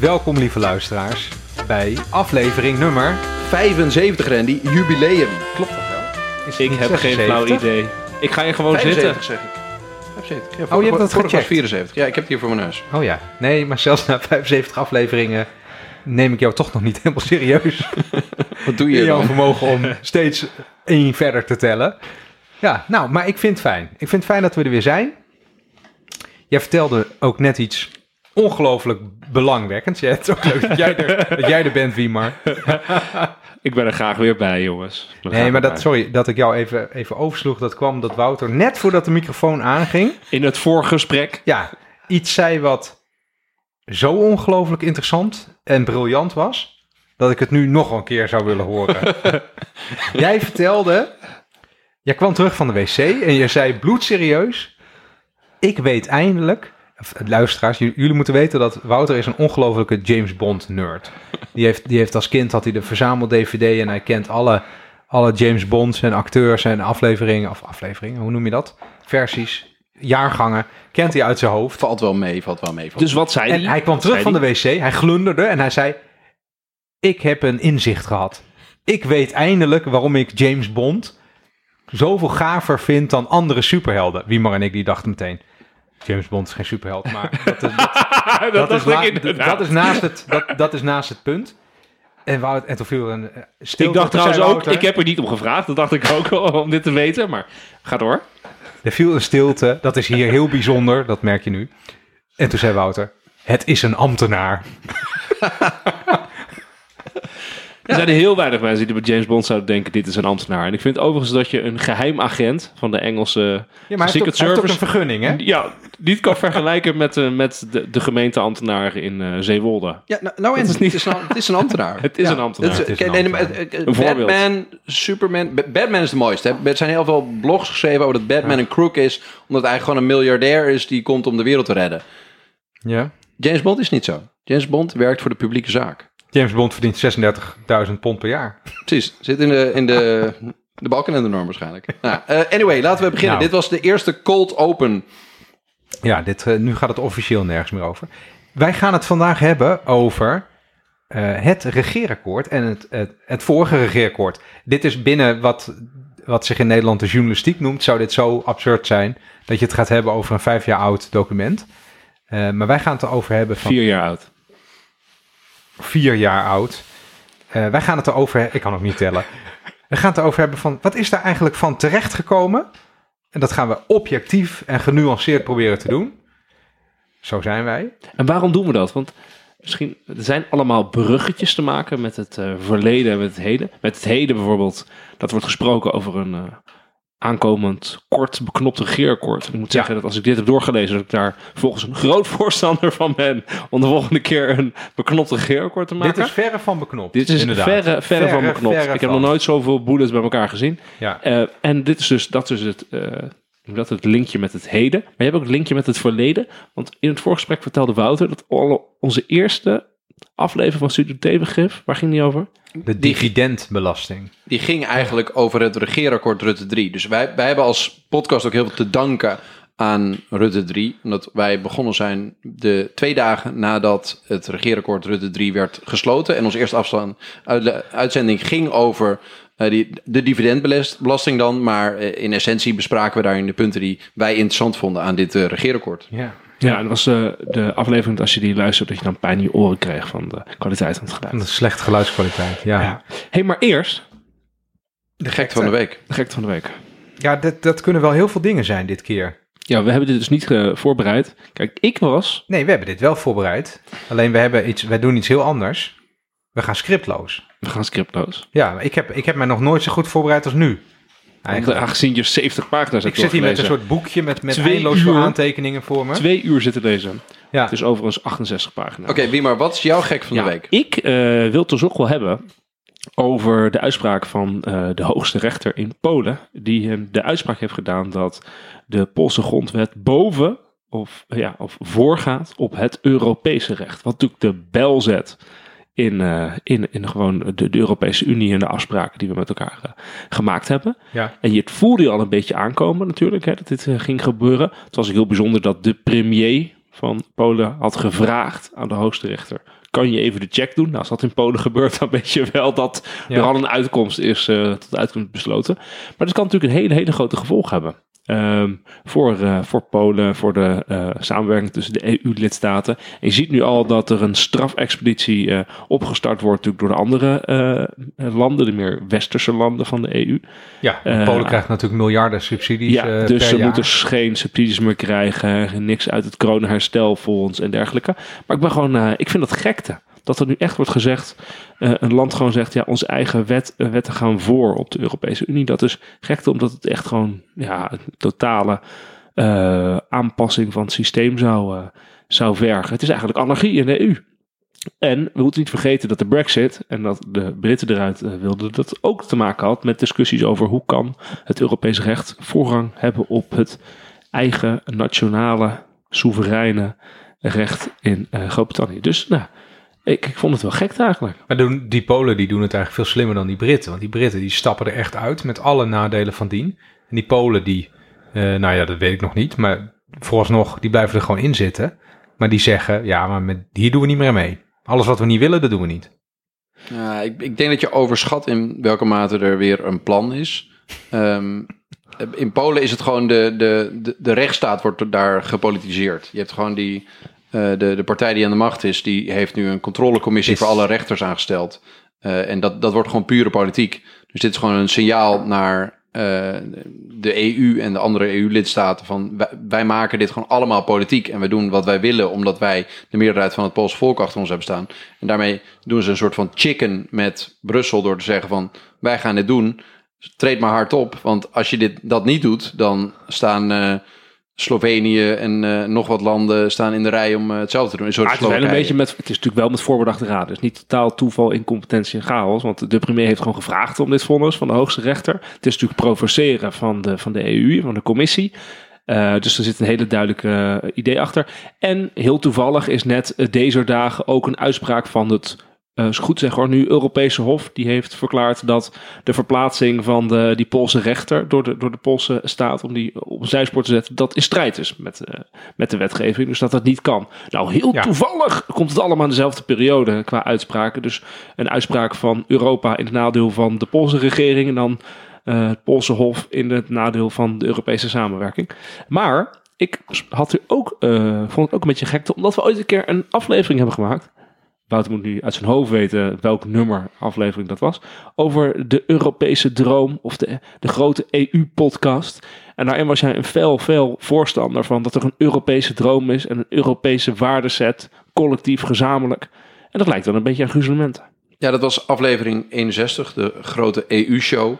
Welkom lieve luisteraars bij aflevering nummer... 75 Randy, jubileum. Klopt dat wel? Is Ik heb geen 76? flauw idee. Ik ga hier gewoon 75 zitten. zeg ik. 75. Ja, Oh, je hebt dat was gecheckt? 74. Ja, ik heb het hier voor mijn neus. Oh ja, nee, maar zelfs na 75 afleveringen neem ik jou toch nog niet helemaal serieus. Wat doe in je jouw dan? vermogen om steeds één verder te tellen. Ja, nou, maar ik vind het fijn. Ik vind het fijn dat we er weer zijn. Jij vertelde ook net iets ongelooflijk belangwekkends. Ja, het is ook leuk dat jij er, dat jij er bent, Wiemar. Ik ben er graag weer bij, jongens. Nee, maar dat, sorry dat ik jou even, even oversloeg. Dat kwam dat Wouter net voordat de microfoon aanging... In het voorgesprek. ja, iets zei wat zo ongelooflijk interessant en briljant was, dat ik het nu nog een keer zou willen horen. jij vertelde, jij kwam terug van de wc en je zei bloedserieus, ik weet eindelijk, luisteraars, jullie moeten weten dat Wouter is een ongelofelijke James Bond nerd. Die heeft, die heeft als kind had hij de verzameld DVD en hij kent alle, alle James Bonds en acteurs en afleveringen, of afleveringen, hoe noem je dat? Versies, jaargangen, kent hij uit zijn hoofd. Valt wel mee, valt wel mee. Dus wat zei En hij? hij kwam terug van de wc, hij glunderde en hij zei: Ik heb een inzicht gehad. Ik weet eindelijk waarom ik James Bond zoveel gaver vind dan andere superhelden. Wiemar en ik die dachten meteen: James Bond is geen superheld, maar dat is, dat, dat, dat is, ik dat is naast het, dat, dat is naast het punt. En, Wout, en toen viel er een eh, stilte. Ik dacht trouwens ook, Wouter- ik heb er niet om gevraagd. Dat dacht ik ook al om dit te weten. Maar ga door. Er viel een stilte. Dat is hier heel bijzonder, dat merk je nu. En toen zei Wouter: Het is een ambtenaar. Er zijn heel weinig mensen die bij James Bond zouden denken, dit is een ambtenaar. En ik vind overigens dat je een geheim agent van de Engelse Ja, maar hij heeft, ook, Secret hij heeft ook Service... een vergunning, hè? Ja, niet kan vergelijken met, eh, met de, de gemeenteambtenaar in eh, Zeewolde. Ja, nou, nou en, is niet- het, is een, het is een ambtenaar. Het is Ja, een ambtenaar. het Het is een kijk, nee, maar, ambtenaar. eh, Een voorbeeld. Batman, Superman. Ba- Batman is de mooiste. Hè? Er zijn heel veel blogs geschreven over dat Batman een crook is. Omdat hij gewoon een miljardair is die komt om de wereld te redden. Ja. James Bond is niet zo. James Bond werkt voor de publieke zaak. James Bond verdient 36.000 pond per jaar. Precies. Zit in de, in de, de balken en de norm waarschijnlijk. Nou, eh, anyway, laten we beginnen. Nou. Dit was de eerste cold open. Ja, dit, eh, nu gaat het officieel nergens meer over. Wij gaan het vandaag hebben over eh, het regeerakkoord en het, het, het vorige regeerakkoord. Dit is binnen wat, wat zich in Nederland de journalistiek noemt, zou dit zo absurd zijn dat je het gaat hebben over een vijf jaar oud document. Eh, maar wij gaan het erover hebben van Vier jaar oud. Vier jaar oud. Eh, wij gaan het erover, ik kan ook niet tellen. We gaan het erover hebben van, wat is daar eigenlijk van terechtgekomen? En dat gaan we objectief en genuanceerd proberen te doen. Zo zijn wij. En waarom doen we dat? Want misschien, er zijn allemaal bruggetjes te maken met het eh, verleden en met het heden. Met het heden bijvoorbeeld, dat wordt gesproken over een eh, aankomend kort beknopt regeerakkoord. Ik moet zeggen dat als ik dit heb doorgelezen, dat ik daar volgens een groot voorstander van ben om de volgende keer een beknopt regeerakkoord te maken. Dit is verre van beknopt. Dit is inderdaad. verre, verre, van beknopt. verre ik heb van. nog nooit zoveel bullets bij elkaar gezien. Ja. Eh, en dit is dus, dat is het, eh, dat het linkje met het heden. Maar je hebt ook het linkje met het verleden. Want in het voorgesprek vertelde Wouter dat alle, onze eerste aflevering van Studio T-begrip, waar ging die over? De dividendbelasting. Die ging eigenlijk over het regeerakkoord Rutte 3. Dus wij, wij hebben als podcast ook heel veel te danken aan Rutte 3. Omdat wij begonnen zijn de twee dagen nadat het regeerakkoord Rutte 3 werd gesloten. En onze eerste afstand, uitzending ging over eh, die, de dividendbelasting dan. Maar eh, in essentie bespraken we daarin de punten die wij interessant vonden aan dit eh, regeerakkoord. Ja. Ja, en dat was eh, de aflevering dat als je die luistert, dat je dan pijn in je oren kreeg van de kwaliteit van het Van geluid. de slechte geluidskwaliteit. Ja, Ja. ja. hey, maar eerst De gekte van de week. de gekte van de week. dat, dat kunnen wel heel veel dingen zijn dit keer. Ja, we hebben dit dus niet eh, voorbereid. Kijk, ik was Nee, we hebben dit wel voorbereid. Alleen we hebben iets, wij doen iets heel anders. We gaan scriptloos. We gaan scriptloos. Ja, maar ik heb, ik heb mij nog nooit zo goed voorbereid als nu. Eigenlijk. aangezien je 70 pagina's Ik hebt zit hier met een soort boekje met, met Twee eindeloos uur. aantekeningen voor me. Twee uur zitten deze. Ja. Het is overigens 68 pagina's. Oké, wie maar wat is jouw gek van ja, de week? Ik eh, wil het dus ook wel hebben over de uitspraak van eh, de hoogste rechter in Polen. Die hem de uitspraak heeft gedaan dat de Poolse grondwet boven of, ja, of voorgaat op het Europese recht. Wat natuurlijk de bel zet in, eh, in, in gewoon de, de Europese Unie en de afspraken die we met elkaar eh, gemaakt hebben. Ja. En je voelde je al een beetje aankomen natuurlijk, hè, dat dit eh, ging gebeuren. Het was heel bijzonder dat de premier van Polen had gevraagd aan de hoogste rechter kan je even de check doen. Nou, als dat in Polen gebeurt, dan weet je wel dat Ja. er al een uitkomst is, tot uitkomst besloten. Maar dat kan natuurlijk een hele, hele grote gevolg hebben. Ehm, voor, eh, voor Polen, voor de eh, samenwerking tussen de EU-lidstaten. En je ziet nu al dat er een strafexpeditie eh, opgestart wordt natuurlijk door de andere landen, de meer westerse landen van de EU. Ja, Polen krijgt natuurlijk miljarden subsidies Ja, dus per ze jaar. moeten geen subsidies meer krijgen, niks uit het coronaherstelfonds en dergelijke. Maar ik ben gewoon, ik vind dat gekte. Dat er nu echt wordt gezegd, eh, een land gewoon zegt, ja, onze eigen wet, eh, wetten gaan voor op de Europese Unie. Dat is gekte, omdat het echt gewoon, ja, een totale eh, aanpassing van het systeem zou, zou vergen. Het is eigenlijk anarchie in de EU. En we moeten niet vergeten dat de Brexit en dat de Britten eruit wilden, dat ook te maken had met discussies over hoe kan het Europese recht voorrang hebben op het eigen nationale, soevereine recht in Groot-Brittannië. Dus nou, ik, ik vond het wel gek eigenlijk. Maar doen, die Polen die doen het eigenlijk veel slimmer dan die Britten. Want die Britten die stappen er echt uit met alle nadelen van dien. En die Polen die, eh, nou ja, dat weet ik nog niet. Maar vooralsnog, die blijven er gewoon in zitten. Maar die zeggen, ja, maar met, hier doen we niet meer mee. Alles wat we niet willen, dat doen we niet. Ja, ik, ik denk dat je overschat in welke mate er weer een plan is. Ehm, in Polen is het gewoon de, de, de, de rechtsstaat wordt daar gepolitiseerd. Je hebt gewoon die, de, de partij die aan de macht is, die heeft nu een controlecommissie Is- voor alle rechters aangesteld. Eh, en dat, dat wordt gewoon pure politiek. Dus dit is gewoon een signaal naar eh, de EU en de andere EU-lidstaten van wij, wij maken dit gewoon allemaal politiek en we doen wat wij willen omdat wij de meerderheid van het Poolse volk achter ons hebben staan. En daarmee doen ze een soort van chicken met Brussel door te zeggen van wij gaan dit doen, treed maar hard op, want als je dit, dat niet doet, dan staan eh, Slovenië en eh, nog wat landen staan in de rij om eh, hetzelfde te doen. Een soort Maar het is, wel een beetje met, het is natuurlijk wel met voorbedachte raad. Dus niet totaal toeval, incompetentie en chaos. Want de premier heeft gewoon gevraagd om dit vonnis van de hoogste rechter. Het is natuurlijk provoceren van de, van de EU, van de commissie. Eh, dus er zit een hele duidelijke idee achter. En heel toevallig is net deze dagen ook een uitspraak van het, is goed zeg hoor, nu Europese Hof. Die heeft verklaard dat de verplaatsing van de, die Poolse rechter door de, door de Poolse staat om die op een zijspoor te zetten, dat in strijd is met, eh, met de wetgeving. Dus dat dat niet kan. Nou, heel Ja. toevallig komt het allemaal in dezelfde periode qua uitspraken. Dus een uitspraak van Europa in het nadeel van de Poolse regering en dan eh, het Poolse Hof in het nadeel van de Europese samenwerking. Maar ik had er ook, vond het ook een beetje gekte, omdat we ooit een keer een aflevering hebben gemaakt. Wouter moet nu uit zijn hoofd weten welk nummer aflevering dat was. Over de Europese droom of de, de grote EU-podcast. En daarin was jij een fel, fel voorstander van dat er een Europese droom is en een Europese waardeset, collectief, gezamenlijk. En dat lijkt wel een beetje aan gruzelementen. Ja, dat was aflevering 61, de grote EU-show.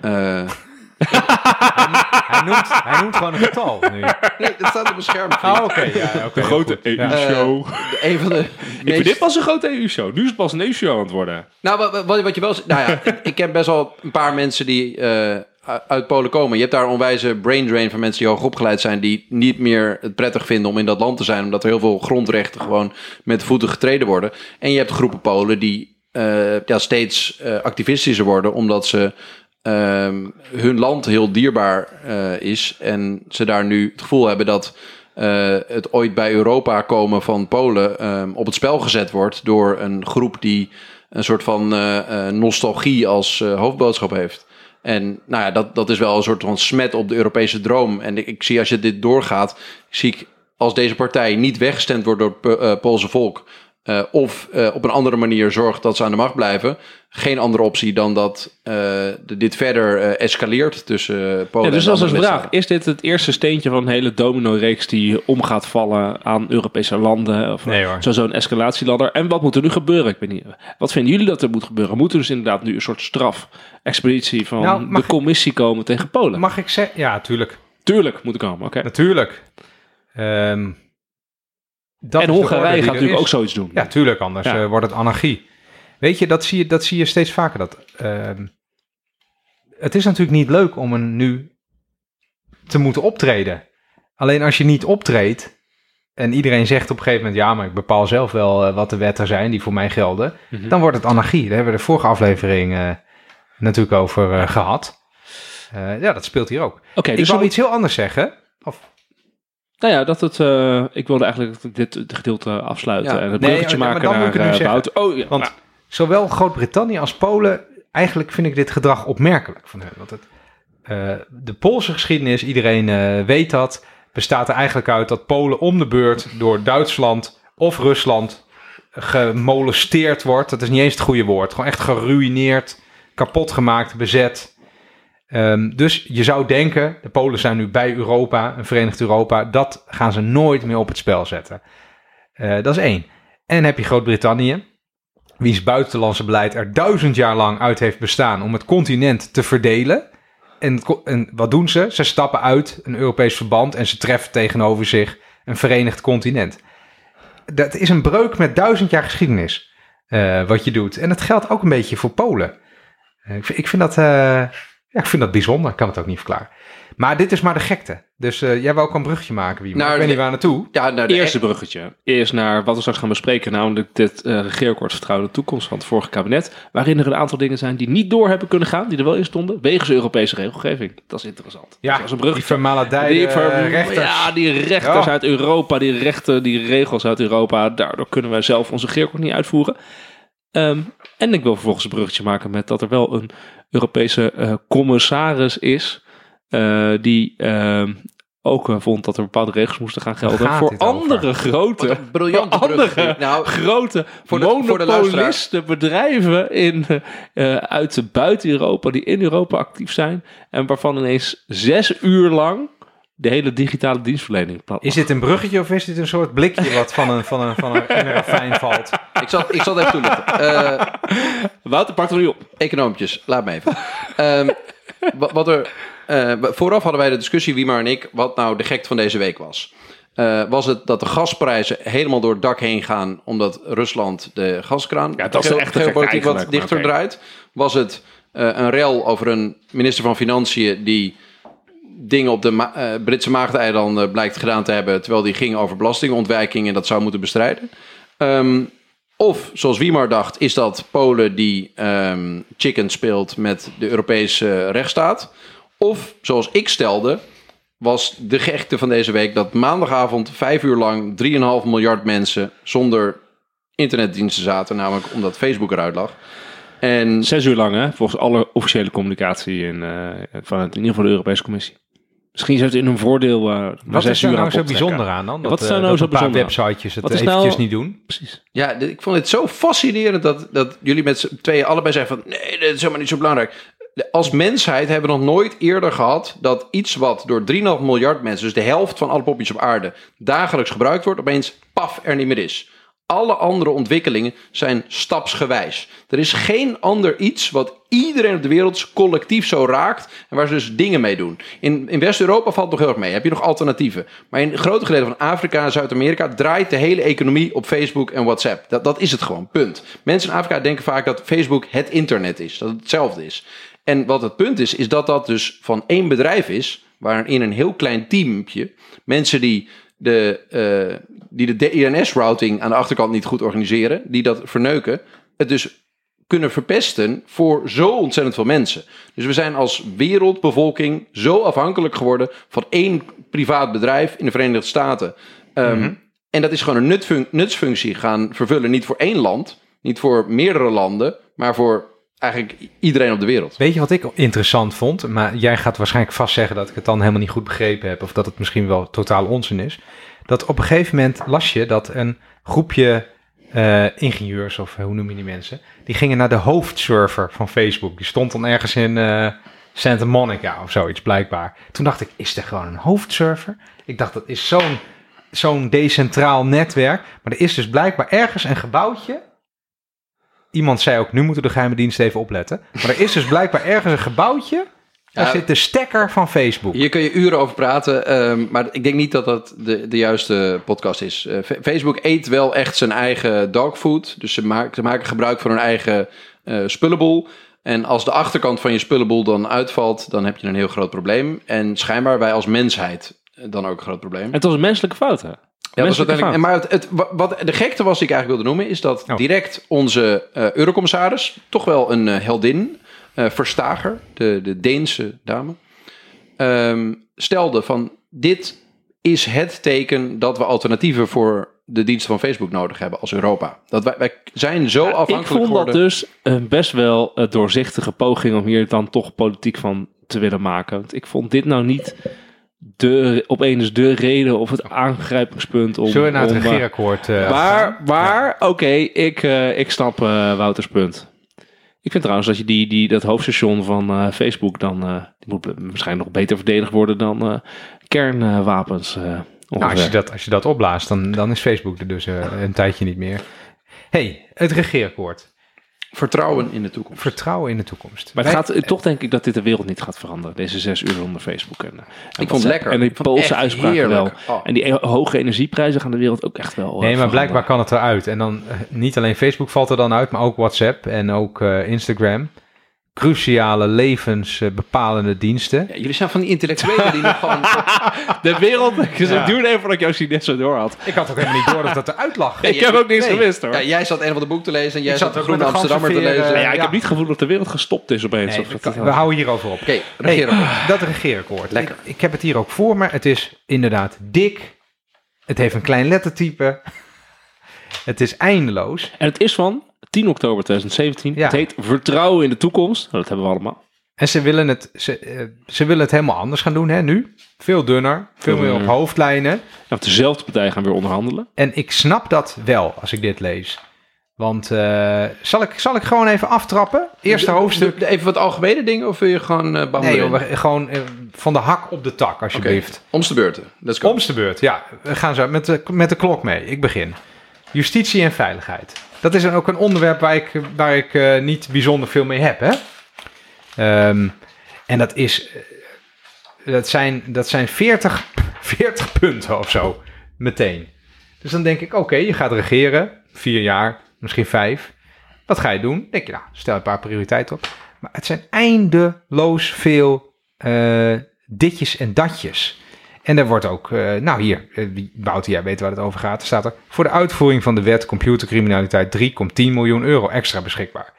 Eh Hij noemt, hij noemt gewoon een getal nu. nee, dat staat op mijn scherm. Oh, oké. Ja, oké, heel goed. Ja. EU-show. Eh, een van de Ik vind dit pas een grote EU-show. Nu is het pas een EU-show aan het worden. Nou, wat, wat, wat je wel... Nou ja, ik ken best wel een paar mensen die eh, uit Polen komen. Je hebt daar een onwijze brain drain van mensen die hoog opgeleid zijn... die niet meer het prettig vinden om in dat land te zijn... omdat er heel veel grondrechten gewoon met voeten getreden worden. En je hebt groepen Polen die eh, ja, steeds eh, activistischer worden... omdat ze ehm, hun land heel dierbaar eh, is... en ze daar nu het gevoel hebben dat... eh, het ooit bij Europa komen van Polen ehm, op het spel gezet wordt door een groep die een soort van eh, nostalgie als hoofdboodschap heeft. En nou ja, dat, dat is wel een soort van smet op de Europese droom. En ik, ik zie als je dit doorgaat, zie ik als deze partij niet weggestemd wordt door het Po- Poolse volk. Eh, of eh, op een andere manier zorgt dat ze aan de macht blijven. Geen andere optie dan dat eh, de- dit verder eh, escaleert tussen Polen Ja, dus en dat is vraag. lidstaten. Is dit het eerste steentje van een hele domino-reeks die om gaat vallen aan Europese landen? Of Nee, zo- zo'n escalatieladder? En wat moet er nu gebeuren? Ik ben niet, wat vinden jullie dat er moet gebeuren? Moet er dus inderdaad nu een soort straf-expeditie van Nou, de commissie komen tegen Polen? Mag ik zeggen? Ja, tuurlijk. Tuurlijk moet er komen, oké. Natuurlijk. Ehm, dat En Hongarije gaat natuurlijk is. ook zoiets doen. Ja, tuurlijk, anders Ja. eh, wordt het anarchie. Weet je, dat zie je, dat zie je steeds vaker. Dat, ehm, het is natuurlijk niet leuk om een nu te moeten optreden. Alleen als je niet optreedt en iedereen zegt op een gegeven moment... ja, maar ik bepaal zelf wel eh, wat de wetten zijn die voor mij gelden... Mhm. dan wordt het anarchie. Daar hebben we de vorige aflevering eh, natuurlijk over eh, gehad. Eh, ja, dat speelt hier ook. Oké, ik dus wil dan- iets heel anders zeggen. Of, Nou ja, dat het, eh, ik wilde eigenlijk dit gedeelte afsluiten Ja. en het Nee, bruggetje maken dan moet naar ik het nu eh, zeggen. Wouter. Oh, ja, Want nou, zowel Groot-Brittannië als Polen, eigenlijk vind ik dit gedrag opmerkelijk van hen. Want het, eh, de Poolse geschiedenis, iedereen eh, weet dat, bestaat er eigenlijk uit dat Polen om de beurt door Duitsland of Rusland gemolesteerd wordt. Dat is niet eens het goede woord. Gewoon echt geruineerd, kapot gemaakt, bezet. Ehm, dus je zou denken, de Polen zijn nu bij Europa, een verenigd Europa, dat gaan ze nooit meer op het spel zetten. Eh, dat is één. En dan heb je Groot-Brittannië, wiens buitenlandse beleid er duizend jaar lang uit heeft bestaan om het continent te verdelen. En, en wat doen ze? Ze stappen uit een Europees verband en ze treffen tegenover zich een verenigd continent. Dat is een breuk met duizend jaar geschiedenis, eh, wat je doet. En dat geldt ook een beetje voor Polen. Eh, ik, vind, ik, vind dat, ja, ik vind dat bijzonder, ik kan het ook niet verklaren. Maar dit is maar de gekte. Dus eh, jij wou ook een brugje maken, wie? Nou, ik weet de- niet waar naartoe. Ja, nou, de eerste bruggetje. Eerst naar wat we straks gaan bespreken, namelijk dit eh regeerakkoord vertrouwde toekomst van het vorige kabinet. Waarin er een aantal dingen zijn die niet door hebben kunnen gaan, die er wel in stonden, wegens Europese regelgeving. Dat is interessant. Ja, was een die bruggetje. Die ver- eh, rechters. Ja, die rechters Ja. uit Europa, die rechten, die regels uit Europa. Daardoor kunnen wij zelf onze regeerakkoord niet uitvoeren. Ehm, en ik wil vervolgens een bruggetje maken met dat er wel een Europese eh, commissaris is. eh, die ehm, ook eh, vond dat er bepaalde regels moesten gaan gelden. Voor over? andere grote, een briljante voor andere. Nou, grote voor de- voor de monopolisten, bedrijven in, eh, uit buiten Europa, die in Europa actief zijn. En waarvan ineens zes uur lang de hele digitale dienstverlening plat Is dit een bruggetje of is dit een soort blikje wat van een, van een, van een, een ravijn valt? ik zal, ik zal het even toelichten. Eh, Wouter, pak er nu op. econometjes, laat me even. Ehm, wat, wat er, eh, vooraf hadden wij de discussie, Wiemar en ik, wat nou de gekte van deze week was. Eh, was het dat de gasprijzen helemaal door het dak heen gaan omdat Rusland de gaskraan Ja, dat is echt geopolitiek wat maar dichter draait? Was het eh, een rel over een minister van Financiën die dingen op de eh, Britse Maagdeilanden blijkt gedaan te hebben, terwijl die ging over belastingontwijking en dat zou moeten bestrijden? Ehm, of, zoals Wiemar dacht, is dat Polen die ehm, chicken speelt met de Europese rechtsstaat? Of, zoals ik stelde, was de gechte van deze week dat maandagavond vijf uur lang 3,5 miljard mensen zonder internetdiensten zaten, namelijk omdat Facebook eruit lag. En Zes uur lang, hè? Volgens alle officiële communicatie in, eh, van het, in ieder geval de Europese Commissie. Misschien is het in hun voordeel. eh maar Wat zes is er uur nou aan zo bijzonder aan dan? Ja, Dat, wat is daar eh, nou dat zo een paar bijzonder websitejes het Wat is eventjes nou- niet doen? Precies. ja, ik vond het zo fascinerend dat, dat jullie met z'n tweeën allebei zeggen van nee, dat is helemaal niet zo belangrijk. Als mensheid hebben we nog nooit eerder gehad dat iets wat door 3,5 miljard mensen, dus de helft van alle popjes op aarde, dagelijks gebruikt wordt, opeens paf er niet meer is. Alle andere ontwikkelingen zijn stapsgewijs. Er is geen ander iets wat iedereen op de wereld collectief zo raakt en waar ze dus dingen mee doen. In, in West-Europa valt het nog heel erg mee. Heb je nog alternatieven? Maar in grote gedeelte van Afrika en Zuid-Amerika draait de hele economie op Facebook en WhatsApp. Dat, dat is het gewoon, punt. Mensen in Afrika denken vaak dat Facebook het internet is, dat het hetzelfde is. En wat het punt is, is dat dat dus van één bedrijf is, waarin een heel klein teampje, mensen die de, eh, die de DNS-routing aan de achterkant niet goed organiseren, die dat verneuken, het dus kunnen verpesten voor zo ontzettend veel mensen. Dus we zijn als wereldbevolking zo afhankelijk geworden van één privaat bedrijf in de Verenigde Staten. Ehm, En dat is gewoon een nutfun- nutsfunctie gaan vervullen, niet voor één land, niet voor meerdere landen, maar voor eigenlijk iedereen op de wereld. Weet je wat ik interessant vond? Maar jij gaat waarschijnlijk vast zeggen dat ik het dan helemaal niet goed begrepen heb. Of dat het misschien wel totaal onzin is. Dat op een gegeven moment las je dat een groepje eh, ingenieurs, of hoe noem je die mensen, die gingen naar de hoofdserver van Facebook. Die stond dan ergens in eh, Santa Monica of zoiets blijkbaar. Toen dacht ik, is er gewoon een hoofdserver? Ik dacht, dat is zo'n zo'n decentraal netwerk. Maar er is dus blijkbaar ergens een gebouwtje. Iemand zei ook, nu moeten de geheime diensten even opletten. Maar er is dus blijkbaar ergens een gebouwtje. Daar Ja. zit de stekker van Facebook. Hier kun je uren over praten, ehm, maar ik denk niet dat dat de, de juiste podcast is. Eh, Fa- Facebook eet wel echt zijn eigen dogfood. Dus ze, maken ze maken gebruik van hun eigen eh, spullenboel. En als de achterkant van je spullenboel dan uitvalt, dan heb je een heel groot probleem. En schijnbaar wij als mensheid eh, dan ook een groot probleem. En het was een menselijke fout, hè? Ja, dat is Menselijke uiteindelijk, fout. maar het, het, wa- wat de gekte was die ik eigenlijk wilde noemen, is dat Oh. direct onze eh, eurocommissaris, toch wel een heldin, Verstager, de, de Deense dame, ehm, stelde van dit is het teken dat we alternatieven voor de diensten van Facebook nodig hebben als Europa. Dat wij, wij zijn zo afhankelijk Ik vond dat geworden. dus een best wel een doorzichtige poging om hier dan toch politiek van te willen maken. Want ik vond dit nou niet de, opeens de reden of het aangrijpingspunt om... Zullen we naar het eh, regeerakkoord eh, Maar, maar oké, ik, eh, ik snap eh, Wouters punt. Ik vind trouwens dat je die, die, dat hoofdstation van eh, Facebook dan... die moet waarschijnlijk nog beter verdedigd worden dan eh, kernwapens. Nou, als je dat, als je dat opblaast, dan, dan is Facebook er dus een tijdje niet meer. hey, het regeerakkoord. Vertrouwen in de toekomst. Vertrouwen in de toekomst. Maar het Wij- gaat, toch denk ik dat dit de wereld niet gaat veranderen. Deze zes uur zonder Facebook. En, eh, en Ik vond het lekker. En die Poolse uitspraken heerlijk. wel. Oh. En die hoge energieprijzen gaan de wereld ook echt wel. eh, Nee, maar veranderen. blijkbaar kan het eruit. En dan eh, niet alleen Facebook valt er dan uit, maar ook WhatsApp en ook eh, Instagram. Cruciale levensbepalende diensten. Ja, jullie zijn van die intellectuelen die nog gewoon... De wereld. Dus Ja. ik doe het even dat ik net zo door had. Ik had ook helemaal niet door dat dat eruit lag. ik heb ook niks nee. gemist hoor. Ja, jij zat een van de boek te lezen en jij Ik zat de ook Groene Amsterdammer te lezen. eh, ja, ik ja. heb niet het gevoel dat de wereld gestopt is opeens. Nee, dat we houden hierover op. Oké, Nee, regeerakkoord. dat regeerakkoord. Lekker. Ik, ik heb het hier ook voor me. Het is inderdaad dik. Het heeft een klein lettertype. Het is eindeloos. En het is van 10 oktober 2017. Ja. Het heet Vertrouwen in de toekomst. Nou, dat hebben we allemaal. En ze willen het, ze, eh, ze willen het helemaal anders gaan doen hè, nu. Veel dunner, veel meer op hoofdlijnen. Ja, want dezelfde partij gaan weer onderhandelen. En ik snap dat wel als ik dit lees. Want eh, zal, ik, zal ik gewoon even aftrappen? Eerste hoofdstuk. Even wat algemene dingen of wil je gewoon eh bam Nee, erin? joh, we- gewoon van de hak op de tak, Oké, alsjeblieft. Omste beurten. Let's go. Omste beurt, ja. We gaan zo met de, met de klok mee. Ik begin. Justitie en veiligheid. Dat is dan ook een onderwerp waar ik, waar ik eh, niet bijzonder veel mee heb. Hè? Ehm, en dat is. eh, Dat zijn, dat zijn 40, 40 punten of zo. Meteen. Dus dan denk ik: oké, je gaat regeren. Vier jaar, misschien vijf. Wat ga je doen? Denk je, nou, stel een paar prioriteiten op. Maar het zijn eindeloos veel eh, ditjes en datjes. En er wordt ook, eh, nou hier, Wouter, jij weet waar het over gaat. Er staat er voor de uitvoering van de wet computercriminaliteit 3,10 miljoen euro extra beschikbaar.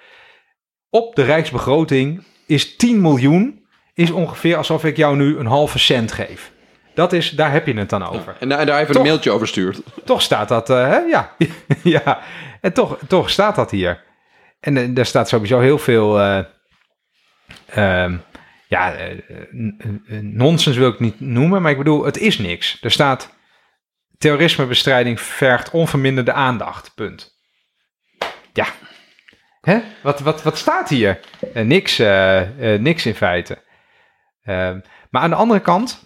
Op de rijksbegroting is 10 miljoen, is ongeveer alsof ik jou nu een halve cent geef. Dat is, daar heb je het dan over. En daar, daar even Toch? een mailtje over stuurt. Toch staat dat, eh, hè? Ja. ja. En toch, toch staat dat hier. En daar staat sowieso heel veel, eh, ehm, ja, eh, n- nonsens wil ik niet noemen, maar ik bedoel, het is niks. Er staat, terrorismebestrijding vergt onverminderde aandacht, punt. Ja. Hè? Wat, wat, wat staat hier? Eh, niks, eh, eh, niks in feite. Ehm, maar aan de andere kant,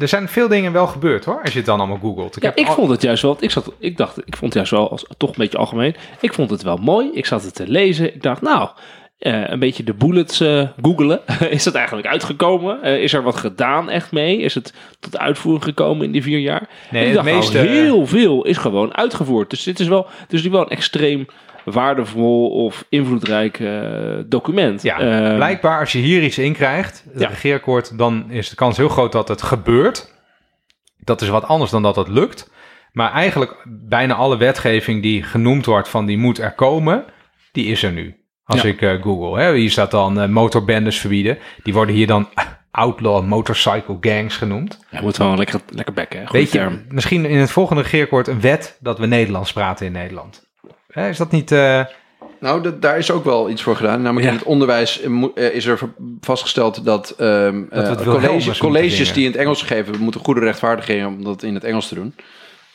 er zijn veel dingen wel gebeurd hoor, als je het dan allemaal googelt. Ja, heb ik al- vond het juist wel. Ik, zat, ik dacht, ik vond het juist wel als, toch een beetje algemeen. Ik vond het wel mooi. Ik zat het te lezen. Ik dacht, nou, eh, een beetje de bullets eh googelen. is dat eigenlijk uitgekomen? Eh, is er wat gedaan echt mee? Is het tot uitvoering gekomen in die vier jaar? Nee, het meeste- heel veel is gewoon uitgevoerd. Dus dit is wel, dus die wel een extreem waardevol of invloedrijk document. Ja, Eh, blijkbaar als je hier iets in krijgt, het Ja. regeerakkoord, dan is de kans heel groot dat het gebeurt. Dat is wat anders dan dat het lukt. Maar eigenlijk bijna alle wetgeving die genoemd wordt van die moet er komen, die is er nu. Als Ja. ik eh, google. Hè. Hier staat dan eh, motorbendes verbieden. Die worden hier dan outlaw motorcycle gangs genoemd. ja, moet wel lekker, lekker bekken. hè. Goeie Weet je, misschien in het volgende regeerakkoord een wet dat we Nederlands praten in Nederland. Hè, is dat niet... eh, Nou, dat, daar is ook wel iets voor gedaan. Namelijk Ja. in het onderwijs eh, eh, is er vastgesteld dat, ehm, eh, Wilhelmus colleges, colleges die in het Engels geven, moeten goede rechtvaardiging om dat in het Engels te doen.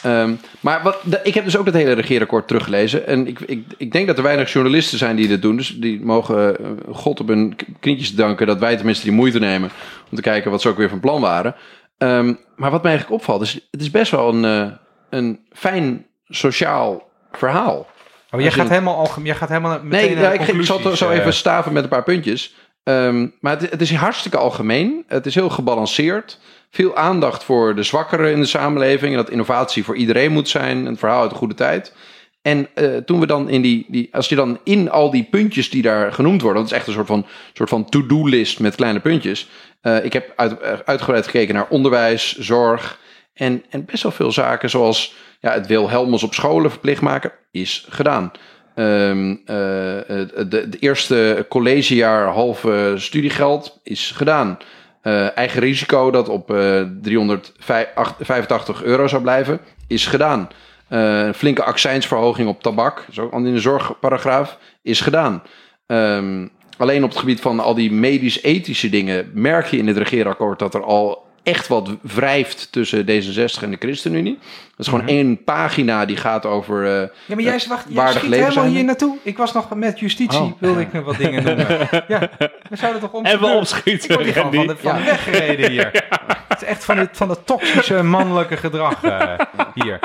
Ehm, maar wat, ik heb dus ook het hele regeerakkoord teruggelezen. En ik, ik, ik denk dat er weinig journalisten zijn die dit doen. Dus die mogen eh, God op hun knietjes danken dat wij tenminste die moeite nemen om te kijken wat ze ook weer van plan waren. Ehm, maar wat mij eigenlijk opvalt is, het is best wel een, eh, een fijn sociaal verhaal. oh, jij, gaat helemaal jij gaat helemaal meteen Nee, ja, ik, ik zal zo eh. even staven met een paar puntjes. Ehm, maar het, het is hartstikke algemeen. Het is heel gebalanceerd. Veel aandacht voor de zwakkeren in de samenleving. En dat innovatie voor iedereen moet zijn. Een verhaal uit de goede tijd. En eh, toen we dan in die, die. Als je dan in al die puntjes die daar genoemd worden. Dat is echt een soort van, soort van to-do-list met kleine puntjes. Eh, ik heb uit, eh, uitgebreid gekeken naar onderwijs, zorg. En, en best wel veel zaken zoals ja, het Wilhelmus op scholen verplicht maken. Is gedaan. Ehm, eh, de, de eerste collegejaar halve studiegeld is gedaan. Eh, eigen risico dat op eh 385 euro zou blijven, is gedaan. Eh, een flinke accijnsverhoging op tabak, zo in de zorgparagraaf, is gedaan. Ehm, alleen op het gebied van al die medisch-ethische dingen merk je in het regeerakkoord dat er al echt wat wrijft tussen D66 en de ChristenUnie. Dat is gewoon één pagina die gaat over... eh, Ja, maar jij, wacht, jij schiet helemaal zijn. hier naartoe. Ik was nog met justitie, Oh. wilde ik nog wat dingen noemen. ja, we zouden toch om En we Ik opschieten, word hier gewoon van de, van de weg gereden hier. Het is echt van het, van het toxische mannelijke gedrag eh, hier.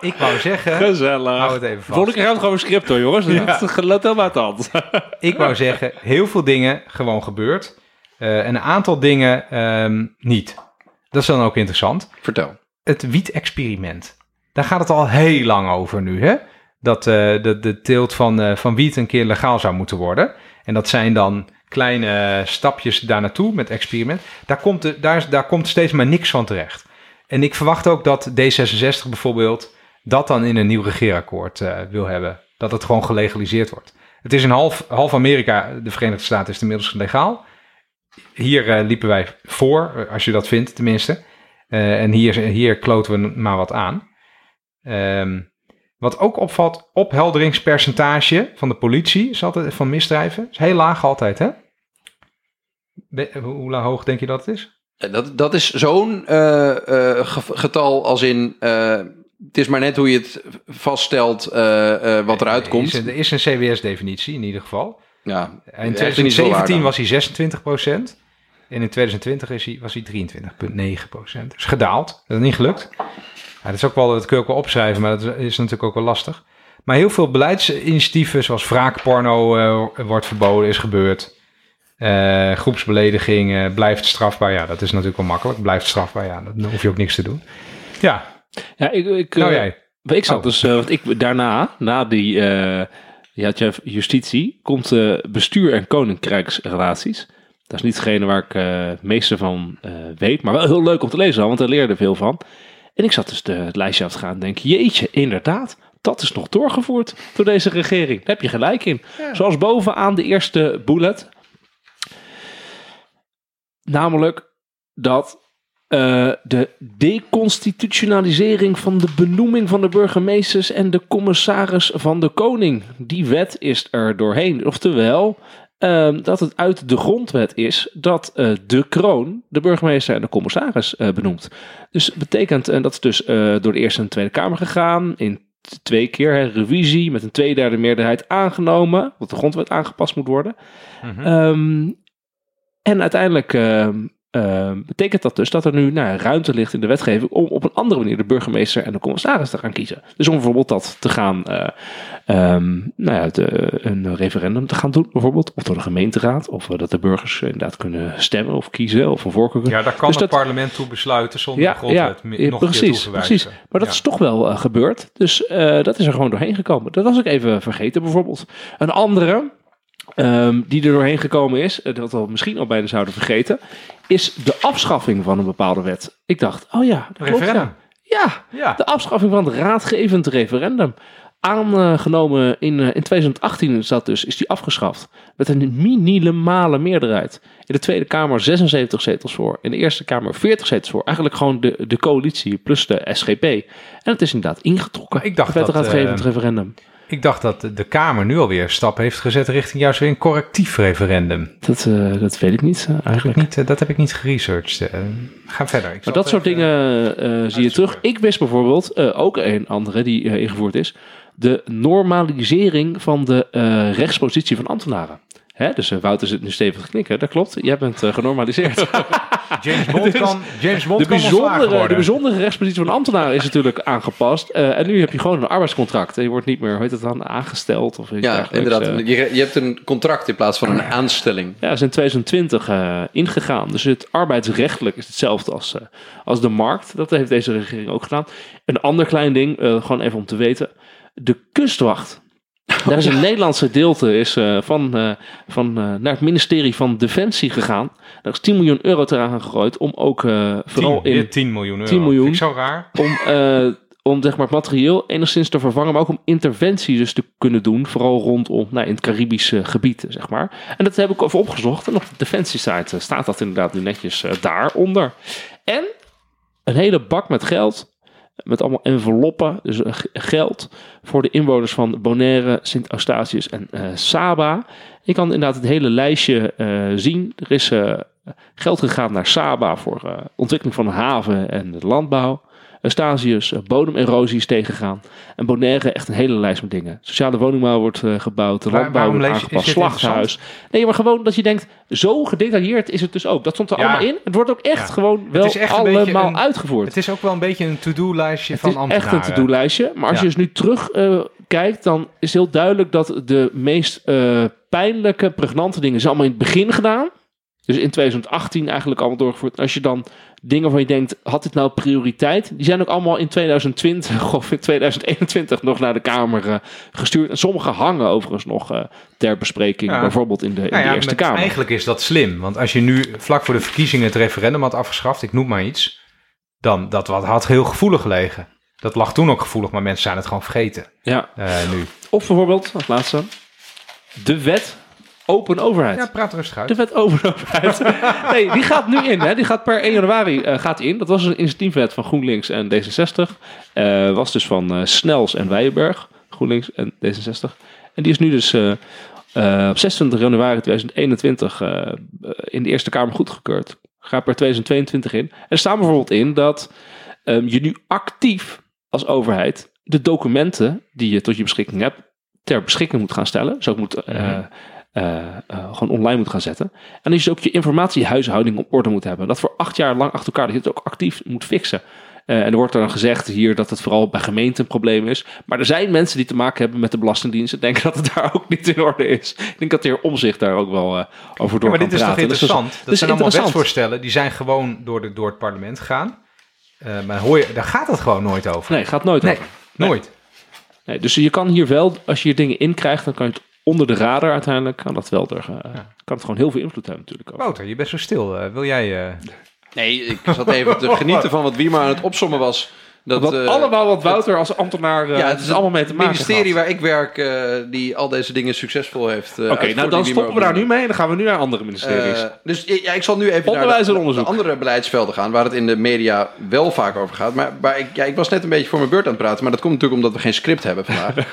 Ik wou zeggen, Gezellig. hou het even vast. Volgende keer gaan we gewoon script hoor, jongens. Dat gelooft helemaal de hand. Ik wou zeggen, heel veel dingen gewoon gebeurd. eh, en een aantal dingen ehm, niet. Dat is dan ook interessant. vertel. Het wiet-experiment. Daar gaat het al heel lang over nu, hè? Dat eh, de, de teelt van, eh, van wiet een keer legaal zou moeten worden. En dat zijn dan kleine stapjes daar naartoe met experiment. Daar komt, de, daar, komt steeds maar niks van terecht. En ik verwacht ook dat D66 bijvoorbeeld dat dan in een nieuw regeerakkoord eh, wil hebben. Dat het gewoon gelegaliseerd wordt. Het is in half, half Amerika, de Verenigde Staten, is het inmiddels legaal. Hier eh, liepen wij voor, eh, als je dat vindt tenminste. Eh, en hier, hier kloten we maar wat aan. Ehm, wat ook opvalt, ophelderingspercentage van de politie is altijd, van misdrijven. is heel laag altijd, hè? Be- hoe, hoog denk je dat het is? Dat, dat is zo'n ge- getal als in... het is maar net hoe je het vaststelt wat eruit Er komt. een- er is een CBS-definitie in ieder geval. Ja, In echt niet zo waar 2017 dan. was hij 26% En in 2020 is hij, was hij 23,9% Dus gedaald. Dat is niet gelukt. Ja, dat is ook wel, dat kun je ook wel opschrijven, maar dat is natuurlijk ook wel lastig. Maar heel veel beleidsinitiatieven, zoals wraakporno eh, wordt verboden, is gebeurd. Eh, groepsbelediging eh, blijft strafbaar. Ja, dat is natuurlijk wel makkelijk. Blijft strafbaar, ja, dan hoef je ook niks te doen. Ja, Ja, ik, ik, nou eh, jij. Ik zat Oh. dus, eh, want ik daarna, na die, eh je had je justitie, komt eh, bestuur en koninkrijksrelaties. Dat is niet degene waar ik eh, het meeste van eh, weet, maar wel heel leuk om te lezen, want daar leerde veel van. En ik zat dus de, het lijstje af te gaan en denk, jeetje, inderdaad, dat is nog doorgevoerd door deze regering. Daar heb je gelijk in. Zoals bovenaan de eerste bullet. Namelijk dat eh, de deconstitutionalisering van de benoeming van de burgemeesters en de commissaris van de koning. Die wet is er doorheen. Oftewel, ehm, dat het uit de grondwet is dat eh, de kroon de burgemeester en de commissaris eh, benoemt. Dus betekent, en dat is dus door de Eerste en Tweede Kamer gegaan, in twee keer hè, revisie met een tweederde meerderheid aangenomen, dat de grondwet aangepast moet worden. Mhm. Ehm, en uiteindelijk ehm, betekent dat dus dat er nu nou, ruimte ligt in de wetgeving om op een andere manier de burgemeester en de commissaris te gaan kiezen. Dus om bijvoorbeeld dat te gaan, ehm, nou ja, de, een referendum te gaan doen, bijvoorbeeld, of door de gemeenteraad, of eh, dat de burgers inderdaad kunnen stemmen of kiezen of een voorkeur. Ja, daar kan Dus het dat- parlement toe besluiten zonder Ja, grondwet ja, ja, nog precies, toe precies. Maar dat Ja. is toch wel eh, gebeurd. Dus dat is er gewoon doorheen gekomen. Dat was ik even vergeten bijvoorbeeld. Een andere ehm, die er doorheen gekomen is, eh, dat we misschien al bijna zouden vergeten, is de afschaffing van een bepaalde wet. Ik dacht, oh ja, dat klopt, Referendum. ja. Ja, Ja. de afschaffing van het raadgevend referendum. Aangenomen in, eh, in 2018 is dat dus, is die afgeschaft. Met een minimale meerderheid. In de Tweede Kamer 76 zetels voor. In de Eerste Kamer 40 zetels voor. Eigenlijk gewoon de, de coalitie plus de SGP. En het is inderdaad ingetrokken. Ik dacht het dat, raadgevend eh, referendum. Ik dacht dat de- Kamer nu alweer een stap heeft gezet richting juist weer een correctief referendum. Dat, eh, dat weet ik niet eh, eigenlijk. Niet, eh, dat heb ik niet geresearched. ga verder. Ik Maar dat soort dingen zie je terug. Ik wist bijvoorbeeld, ook een andere die ingevoerd is, de normalisering van de rechtspositie van ambtenaren. Hè? Dus eh, Wouter zit nu stevig te knikken, dat klopt. Jij bent eh, genormaliseerd. James Bond kan, James Bond De bijzondere, de bijzondere rechtspositie van ambtenaren is natuurlijk aangepast. Eh, en nu heb je gewoon een arbeidscontract. En je wordt niet meer, hoe heet het dan, aangesteld of iets Ja, inderdaad. Je, je hebt een contract in plaats van een aanstelling. ja, is in 2020 eh, ingegaan. Dus het arbeidsrechtelijk is hetzelfde als, eh, als de markt. Dat heeft deze regering ook gedaan. Een ander klein ding, eh, gewoon even om te weten. De kustwacht. Daar is een Nederlandse gedeelte is, eh, van, eh, van, eh, naar het ministerie van Defensie gegaan. Daar is 10 miljoen euro eraan gegooid om ook vooral 10, in weer 10 miljoen euro. 10 miljoen. Vind ik zo raar. om, om zeg maar, het materieel enigszins te vervangen, maar ook om interventies dus te kunnen doen, vooral rondom nou, in het Caribische gebied, zeg maar. En dat heb ik even opgezocht en op de Defensie-site eh, staat dat inderdaad nu netjes daaronder. En een hele bak met geld, met allemaal enveloppen, dus eh, geld voor de inwoners van Bonaire, Sint-Eustatius en eh, Saba. Je kan inderdaad het hele lijstje eh, zien. Er is geld gegaan naar Saba voor ontwikkeling van een haven en de landbouw. Eustatius, eh, bodemerosie is tegengegaan. En Bonaire echt een hele lijst met dingen. Sociale woningbouw wordt eh, gebouwd, de landbouw wordt aangepast, slachthuis. Nee, maar gewoon dat je denkt, zo gedetailleerd is het dus ook. Dat stond er Ja. allemaal in. Het wordt ook echt Ja. gewoon wel is echt allemaal een- uitgevoerd. Het is ook wel een beetje een to-do-lijstje van ambtenaren. echt een to-do-lijstje. Maar als Ja. je dus nu terug eh, kijkt, dan is heel duidelijk dat de meest pijnlijke, pregnante dingen zijn allemaal in het begin gedaan. Dus in 2018 eigenlijk allemaal doorgevoerd. Als je dan dingen van je denkt, had dit nou prioriteit? Die zijn ook allemaal in 2020 of in 2021 nog naar de Kamer eh, gestuurd. En sommige hangen overigens nog eh, ter bespreking, Ja. bijvoorbeeld in de, in Nou de Eerste met- Kamer. Eigenlijk is dat slim. Want als je nu vlak voor de verkiezingen het referendum had afgeschaft, ik noem maar iets, dan dat wat had heel gevoelig gelegen. Dat lag toen ook gevoelig, maar mensen zijn het gewoon vergeten Ja. eh, nu. Of bijvoorbeeld, als laatste, de wet open overheid. Ja, praat rustig uit. De wet over overheid. nee, die gaat nu in. Hè. Die gaat per 1 januari eh, gaat in. Dat was een initiatiefwet van GroenLinks en D66. Eh, was dus van eh, Snels en Weijenberg. GroenLinks en D66. En die is nu dus op 26 januari 2021 eh, eh, in de Eerste Kamer goedgekeurd. Gaat per 2022 in. En er staat bijvoorbeeld in dat ehm, je nu actief als overheid de documenten die je tot je beschikking hebt ter beschikking moet gaan stellen. Ook moet eh, Eh, eh, gewoon online moet gaan zetten. En dat je ook je informatiehuishouding op orde moet hebben. Dat voor acht jaar lang achter elkaar, dat je het ook actief moet fixen. Eh, en er wordt dan gezegd hier dat het vooral bij gemeenten een probleem is. Maar er zijn mensen die te maken hebben met de Belastingdienst. en denken dat het daar ook niet in orde is. Ik denk dat de heer Omzicht daar ook wel over door Ja, maar dit is toch praten. Dus dat interessant? Zijn allemaal interessant. wetsvoorstellen, die zijn gewoon door, de, door het parlement gegaan. Maar hoor je, daar gaat het gewoon nooit over. Nee, gaat nooit Nee, over. nooit. Nee, dus je kan hier wel, als je hier dingen inkrijgt, dan kan je het onder de radar uiteindelijk. Kan dat wel er, eh, kan het gewoon heel veel invloed hebben natuurlijk. Ook. Wouter, je bent zo stil. Eh, wil jij... eh, Nee, ik zat even te genieten van wat Wierma aan het opsommen was. Dat, Dat eh, allemaal wat Wouter als ambtenaar, eh, ja, het is allemaal mee te maken ministerie gehad. waar ik werk, eh, die al deze dingen succesvol heeft. Oké, nou dan stoppen we daar nu mee en dan gaan we nu naar andere ministeries. Dus ja, ik zal nu even Onderwijs naar en de, onderzoek. de andere beleidsvelden gaan, waar het in de media wel vaak over gaat. Maar, maar ik, ja, ik was net een beetje voor mijn beurt aan het praten, maar dat komt natuurlijk omdat we geen script hebben vandaag.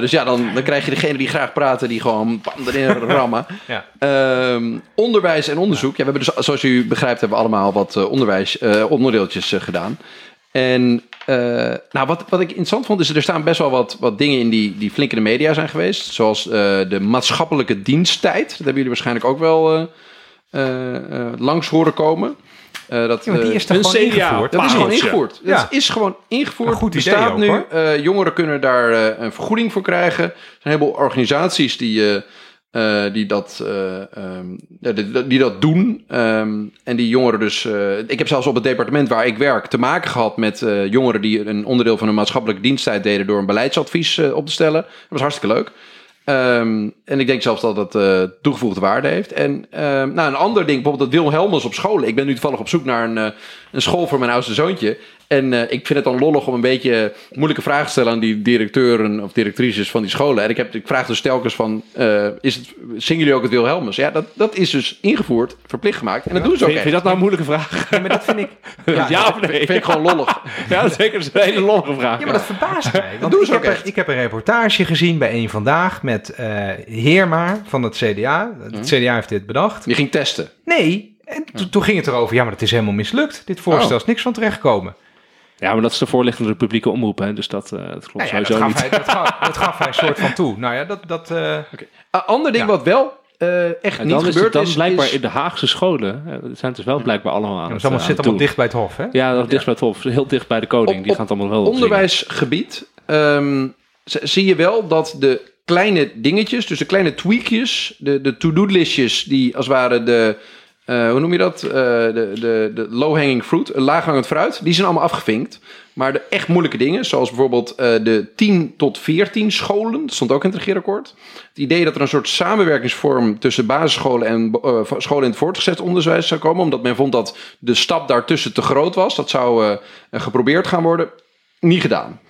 Dus ja, dan, dan krijg je degene die graag praten, die gewoon pam, erin rammen. ja. Ehm, onderwijs en onderzoek. Ja, we hebben dus, zoals u begrijpt, hebben we allemaal wat onderwijs, eh, onderdeeltjes gedaan. En eh, nou, wat, wat ik interessant vond, is er staan best wel wat, wat dingen in die, die flink in de media zijn geweest. Zoals eh, de maatschappelijke diensttijd. Dat hebben jullie waarschijnlijk ook wel eh, eh, eh, langs horen komen. Eh, dat, Ja, die is toch gewoon CDA. ingevoerd? dat is gewoon ingevoerd. Ja. Dat is gewoon ingevoerd. Een goed idee bestaat ook, nu. Eh, jongeren kunnen daar eh, een vergoeding voor krijgen. Er zijn een heleboel organisaties die, eh, die, dat, eh, ehm, die, die dat doen. Ehm, en die jongeren dus... eh, ik heb zelfs op het departement waar ik werk te maken gehad met jongeren die een onderdeel van hun maatschappelijke diensttijd deden door een beleidsadvies op te stellen. Dat was hartstikke leuk. Ehm, en ik denk zelfs dat eh, toegevoegde waarde heeft. En nou, een ander ding, bijvoorbeeld dat Wilhelmus op scholen. Ik ben nu toevallig op zoek naar een, een school voor mijn oudste zoontje. En eh, ik vind het dan lollig om een beetje moeilijke vragen te stellen aan die directeuren of directrices van die scholen. En ik, heb, ik vraag dus telkens van, eh, is het, zingen jullie ook het Wilhelmus? Ja, dat, dat is dus ingevoerd, verplicht gemaakt. En dat doen ze ook Vind, vind je dat nou een moeilijke vraag? Ja, maar dat vind ik... Ja, of nee? Vind ik gewoon lollig. Ja, zeker. Dat is een hele lollige vraag. Ja, maar dat verbaast mij. Want doen ik, ze heb ook er- echt. ik heb een reportage gezien bij Eén Vandaag met eh Heerma van het CDA. Het Mhm. CDA heeft dit bedacht. Je ging testen. Nee, en to- toen ging het erover, ja, maar het is helemaal mislukt. Dit voorstel Oh. is niks van terechtgekomen. Ja, maar dat is de voorliggende publieke omroep, hè? dus dat, eh, dat klopt Nou ja, dat, sowieso gaf niet. hij, dat, gaf, dat gaf hij een soort van toe. Nou ja, dat... dat eh, Een ander ding Ja. wat wel eh, echt En niet dan is gebeurd het dan is... blijkbaar is- in de Haagse scholen. hè, Het zijn dus wel blijkbaar allemaal aan het het, is allemaal, zit allemaal dicht bij het hof, hè? Ja, dat dicht bij het hof. Heel dicht bij de koning. Op- Die gaat allemaal wel onderwijsgebied ehm, zie je wel dat de kleine dingetjes, dus de kleine tweakjes, de, de to-do-listjes, die als het ware de, eh, hoe noem je dat? Eh, de, de, de low-hanging fruit, laaghangend fruit, die zijn allemaal afgevinkt. Maar de echt moeilijke dingen, zoals bijvoorbeeld eh, de 10 tot 14 scholen, dat stond ook in het regeerakkoord. Het idee dat er een soort samenwerkingsvorm tussen basisscholen en scholen in het voortgezet onderwijs zou komen, omdat men vond dat de stap daartussen te groot was. Dat zou geprobeerd gaan worden niet gedaan.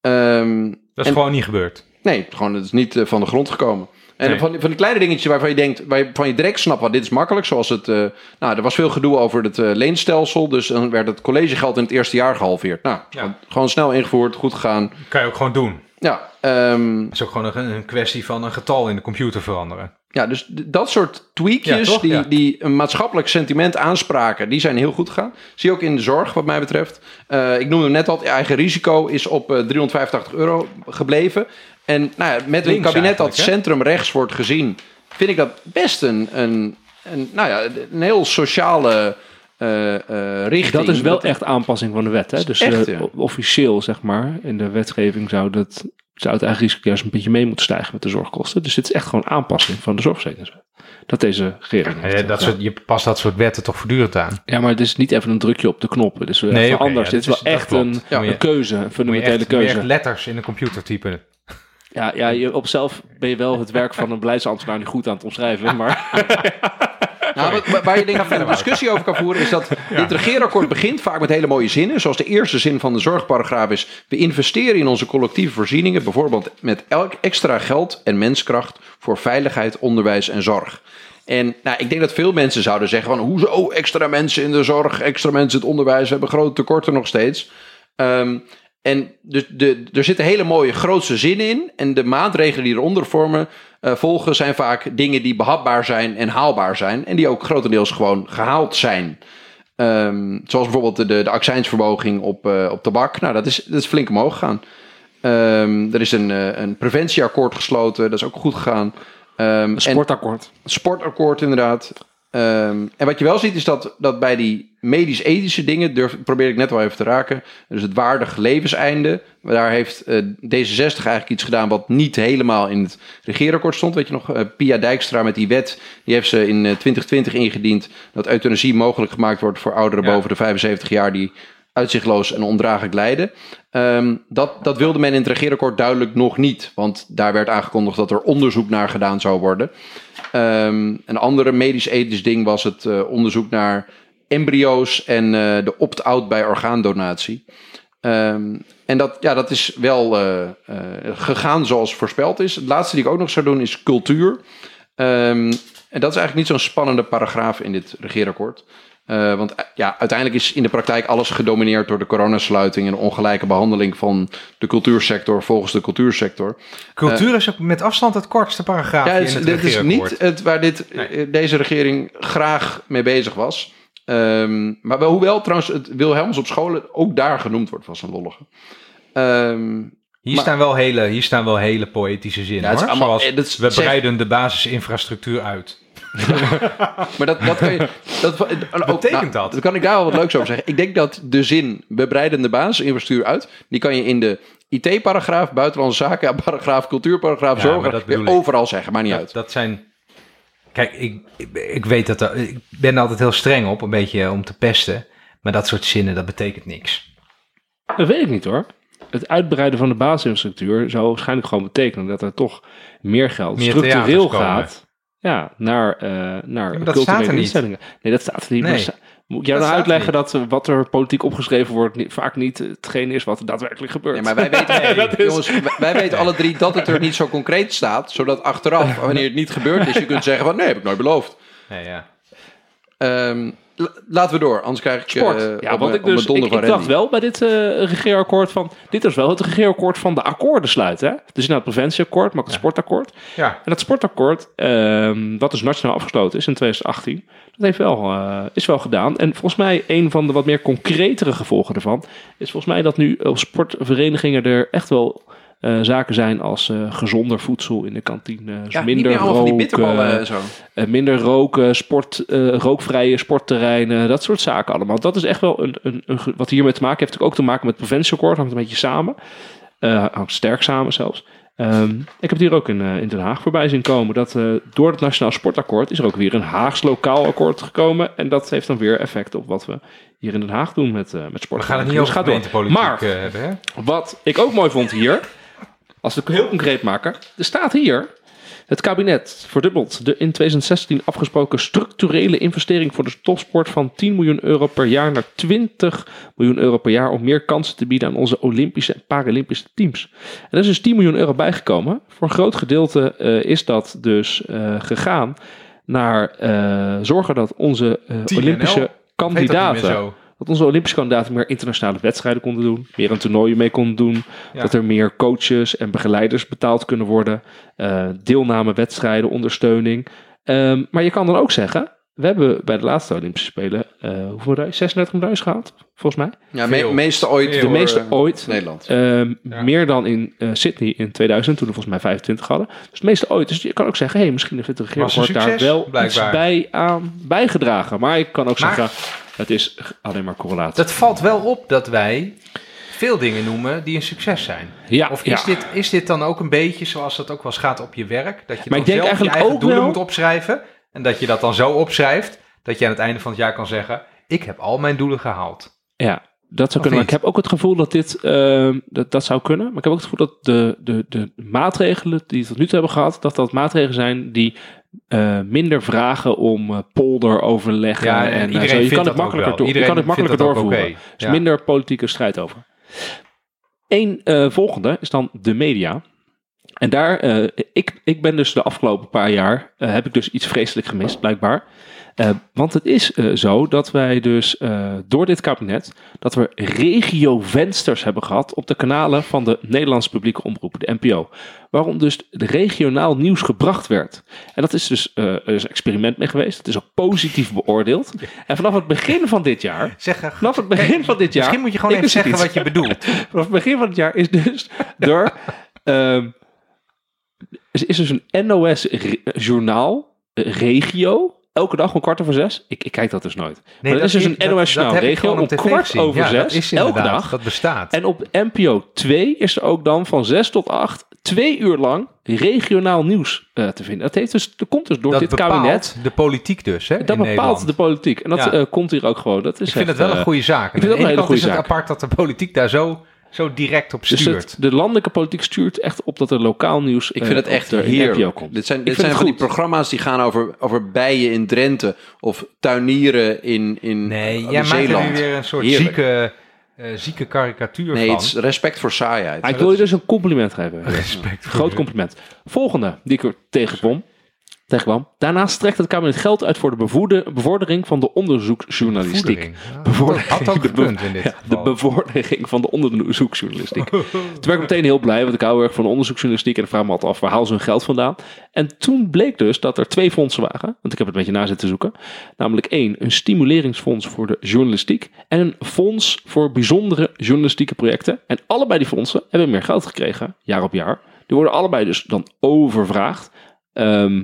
Ehm, Dat is En- gewoon niet gebeurd. nee, gewoon, het is niet van de grond gekomen. En Nee. van, van die kleine dingetjes waarvan je denkt, waarvan je direct snapt, wat dit is makkelijk. Zoals het, eh, nou, er was veel gedoe over het eh, leenstelsel. Dus dan werd het collegegeld in het eerste jaar gehalveerd. Nou, Ja. gewoon, gewoon snel ingevoerd, goed gegaan. Kan je ook gewoon doen. Ja, ehm, Het is ook gewoon een, een kwestie van een getal in de computer veranderen. Ja, dus dat soort tweakjes Ja, die, Ja. die een maatschappelijk sentiment aanspraken, die zijn heel goed gegaan. Zie je ook in de zorg, wat mij betreft. Eh, ik noemde net al, je eigen risico is op eh, 385 euro gebleven. En nou ja, met een kabinet dat eigenlijk, hè? centrumrechts wordt gezien, vind ik dat best een, een, een, nou ja, een heel sociale eh, eh, richting. Dat is wel echt aanpassing van de wet. Hè? Dus echt, eh, ja. officieel, zeg maar, in de wetgeving zou, dat, zou het eigen risico juist een beetje mee moeten stijgen met de zorgkosten. Dus dit is echt gewoon aanpassing van de zorgverzekeringswet. Dat deze regering heeft. Ja, dat soort, je past dat soort wetten toch voortdurend aan. Ja, maar het is niet even een drukje op de knop. Het is wel Nee, oké, anders. ja, dit is wel echt een, een keuze, een Moet je fundamentele echt, moet je keuze. echt letters in de computer typen. Ja, ja je, op zelf ben je wel het werk van een beleidsambtenaar niet goed aan het omschrijven. Maar Nou, waar- waar je denk ik een discussie over kan voeren, is dat dit regeerakkoord begint vaak met hele mooie zinnen. Zoals de eerste zin van de zorgparagraaf is: We investeren in onze collectieve voorzieningen, bijvoorbeeld met elk extra geld en menskracht voor veiligheid, onderwijs en zorg. En nou, ik denk dat veel mensen zouden zeggen: van, Hoezo extra mensen in de zorg, extra mensen in het onderwijs, we hebben grote tekorten nog steeds. Ehm, en dus de, er zitten hele mooie grootse zinnen in. En de maatregelen die eronder vormen, eh, volgen zijn vaak dingen die behapbaar zijn en haalbaar zijn. En die ook grotendeels gewoon gehaald zijn. Ehm, zoals bijvoorbeeld de, de, de accijnsverhoging op, eh, op tabak. Nou, dat is, dat is flink omhoog gegaan. Ehm, er is een, eh, een preventieakkoord gesloten. Dat is ook goed gegaan. En- sportakkoord. sportakkoord inderdaad. Ehm, en wat je wel ziet is dat, dat bij die medisch-ethische dingen, durf, probeer ik net wel even te raken, dus het waardig levenseinde, daar heeft eh, D66 eigenlijk iets gedaan wat niet helemaal in het regeerakkoord stond. Weet je nog, eh, Pia Dijkstra met die wet, die heeft ze in eh, 2020 ingediend, dat euthanasie mogelijk gemaakt wordt voor ouderen Ja. boven de 75 jaar die uitzichtloos en ondraaglijk lijden. Ehm, dat, dat wilde men in het regeerakkoord duidelijk nog niet. Want daar werd aangekondigd dat er onderzoek naar gedaan zou worden. Ehm, een andere medisch-ethisch ding was het eh, onderzoek naar embryo's en eh, de opt-out bij orgaandonatie. Ehm, en dat, ja, dat is wel eh, gegaan zoals voorspeld is. Het laatste die ik ook nog zou doen is cultuur. Ehm, en dat is eigenlijk niet zo'n spannende paragraaf in dit regeerakkoord. Eh, want eh, ja, uiteindelijk is in de praktijk alles gedomineerd door de coronasluiting en de ongelijke behandeling van de cultuursector volgens de cultuursector. Cultuur is ook met afstand het kortste paragraaf Ja, het, in is- het dit is niet het waar dit, eh, deze regering graag mee bezig was. Ehm, maar wel, hoewel trouwens het Wilhelms op scholen ook daar genoemd wordt, was een lollige. Ehm, Hier, Maar- staan wel hele, hier staan wel hele poëtische zinnen, Ja, het is allemaal- Zoals, eh, dat is- we zeg- breiden de basisinfrastructuur uit. Maar dat, dat kan je. Dat, ook, betekent dat? Dan kan ik daar wel wat leuks over zeggen. Ik denk dat de zin we breiden de basisinfrastructuur uit, die kan je in de IT-paragraaf, buitenlandse zaken, paragraaf, cultuurparagraaf, Ja, weer ik. overal zeggen, maar niet Dat, uit. dat zijn... Kijk, ik, ik, weet dat... er- Ik ben er altijd heel streng op, een beetje om te pesten. Maar dat soort zinnen, dat betekent niks. Dat weet ik niet hoor. Het uitbreiden van de basisinfrastructuur zou waarschijnlijk gewoon betekenen dat er toch meer geld Meer structureel gaat ja, naar, eh naar maar dat culturele staat er niet. instellingen. Nee, dat staat er niet. Nee. Maar sta- Moet jij Dat nou uitleggen dat eh, wat er politiek opgeschreven wordt niet, vaak niet hetgeen is wat er daadwerkelijk gebeurt? Nee, maar wij weten, Nee, dat is- jongens, wij, weten alle drie dat het er niet zo concreet staat, zodat achteraf, wanneer het niet gebeurd is, je kunt zeggen van nee, heb ik nooit beloofd. Nee, ja. Ehm, laten we door, anders krijg ik Sport. eh, ja, op want ik, dus, ik, ik dacht wel bij dit eh regeerakkoord van... Dit was wel het regeerakkoord van de akkoorden sluiten. Hè? Dus inderdaad het preventieakkoord, maar ook het sportakkoord. Ja, En dat sportakkoord, ehm, wat dus nationaal afgesloten is in 2018, dat heeft wel, eh, is wel gedaan. En volgens mij een van de wat meer concretere gevolgen ervan is volgens mij dat nu op sportverenigingen er echt wel eh, zaken zijn als eh, gezonder voedsel in de kantine, dus Ja, niet minder roken, zo. eh, minder roken, sport, eh, rookvrije sportterreinen, dat soort zaken allemaal. Dat is echt wel een, een, een wat hiermee te maken heeft, ook te maken met het preventieakkoord, hangt een beetje samen. Eh, hangt sterk samen zelfs. Ehm, ik heb het hier ook in, in Den Haag voorbij zien komen. Dat eh, door het Nationaal Sportakkoord is er ook weer een Haags lokaal akkoord gekomen. En dat heeft dan weer effect op wat we hier in Den Haag doen met, eh met sport. we gaan het niet Dus over gaat door. gemeentepolitiek Maar eh, hebben, hè? wat ik ook mooi vond hier, als we het heel concreet maken, er staat hier Het kabinet verdubbelt de in 2016 afgesproken structurele investering voor de topsport van 10 miljoen euro per jaar naar 20 miljoen euro per jaar om meer kansen te bieden aan onze Olympische en Paralympische teams. En er is dus 10 miljoen euro bijgekomen. Voor een groot gedeelte eh, is dat dus eh, gegaan naar eh, zorgen dat onze? Olympische kandidaten? Dat onze Olympische kandidaten meer internationale wedstrijden konden doen. Meer een toernooi mee konden doen. Ja. Dat er meer coaches en begeleiders betaald kunnen worden. eh deelname, wedstrijden, ondersteuning. Ehm, maar je kan dan ook zeggen... We hebben bij de laatste Olympische Spelen... eh hoeveel medailles? 36 medailles gehaald, volgens mij. Ja, me- meeste ooit. Veel, De meeste eh, ooit. Nederland. Ehm, Ja. Meer dan in eh, Sydney in 2000, toen we volgens mij 25 hadden. Dus het meeste ooit. Dus je kan ook zeggen, hey, misschien heeft het regeerakkoord daar wel blijkbaar. iets bij aan bijgedragen. Maar ik kan ook Maar- zeggen, het is alleen maar correlatie. Dat valt wel op dat wij veel dingen noemen die een succes zijn. ja, Of ja. is, dit, is dit dan ook een beetje zoals dat ook wel eens gaat op je werk? Dat je Maar dan ik denk zelf eigenlijk je eigen ook doelen wel- moet opschrijven. En dat je dat dan zo opschrijft dat je aan het einde van het jaar kan zeggen... ik heb al mijn doelen gehaald. Ja, dat zou kunnen. Maar ik heb ook het gevoel dat dit ehm, dat, dat zou kunnen. Maar ik heb ook het gevoel dat de, de, de maatregelen die we tot nu toe hebben gehad, dat dat maatregelen zijn die eh, minder vragen om eh, polderoverleggen. Ja, en en, eh, iedereen zo. Je vindt kan dat het makkelijker, door, je Iedereen kan het makkelijker doorvoeren. Er Ja. minder politieke strijd over. Eén volgende is dan de media. En daar, ik, ik ben dus de afgelopen paar jaar, heb ik dus iets vreselijk gemist, blijkbaar. Eh, want het is eh, zo dat wij dus eh, door dit kabinet, dat we regio-vensters hebben gehad op de kanalen van de Nederlandse publieke omroep, de NPO. Waarom dus de regionaal nieuws gebracht werd. En dat is dus er is een experiment mee geweest. Het is ook positief beoordeeld. En vanaf het begin van dit jaar, Zeg, vanaf het begin van dit jaar... misschien moet je gewoon even zeggen wat je bedoelt. Vanaf het begin van het jaar is dus door. ehm, is, is dus een NOS-journaal, regio. Elke dag om kwart over zes. Ik, ik kijk dat dus nooit. maar dat is dus een ik regio om kwart gezien. over Ja, dat zes. is elke dag. Dat bestaat. En op NPO 2 is er ook dan van 6 tot 8 twee uur lang regionaal nieuws eh, te vinden. Dat, heeft dus, dat komt dus door dat dit kabinet. de politiek dus, hè, Dat bepaalt Nederland. de politiek. En dat Ja. eh, komt hier ook gewoon. Dat is Ik vind echt, het wel eh, een goede zaak. ik vind het ook een hele goede het zaak. apart dat de politiek daar zo, zo direct op Dus stuurt. het, de landelijke politiek stuurt echt op dat er lokaal nieuws Ik vind het eh, echt op de heerlijk. Komt. Dit zijn, dit zijn het van die goed. programma's die gaan over, over bijen in Drenthe of tuinieren in, in nee, jij maakt er Zeeland. nu weer een soort Heerlijk. zieke, eh, zieke karikatuur Nee, van. het is respect voor saaiheid. Maar ik wil je dus een compliment geven. Respect voor Groot je. compliment. Volgende die ik er tegenkwam. Tegenkwam. Daarnaast trekt het kabinet geld uit voor de bevoerde- bevordering van de onderzoeksjournalistiek. Ja, Bevordering. Had ook De be- in dit Ja, de bevordering van de onderzoeksjournalistiek. Toen werd ik meteen heel blij, want ik hou erg van onderzoeksjournalistiek. En ik vraag me altijd af, waar halen ze hun geld vandaan? En toen bleek dus dat er twee fondsen waren. Want ik heb het een beetje na zitten zoeken. Namelijk één, een stimuleringsfonds voor de journalistiek. En een fonds voor bijzondere journalistieke projecten. En allebei die fondsen hebben meer geld gekregen, jaar op jaar. Die worden allebei dus dan overvraagd. Ehm,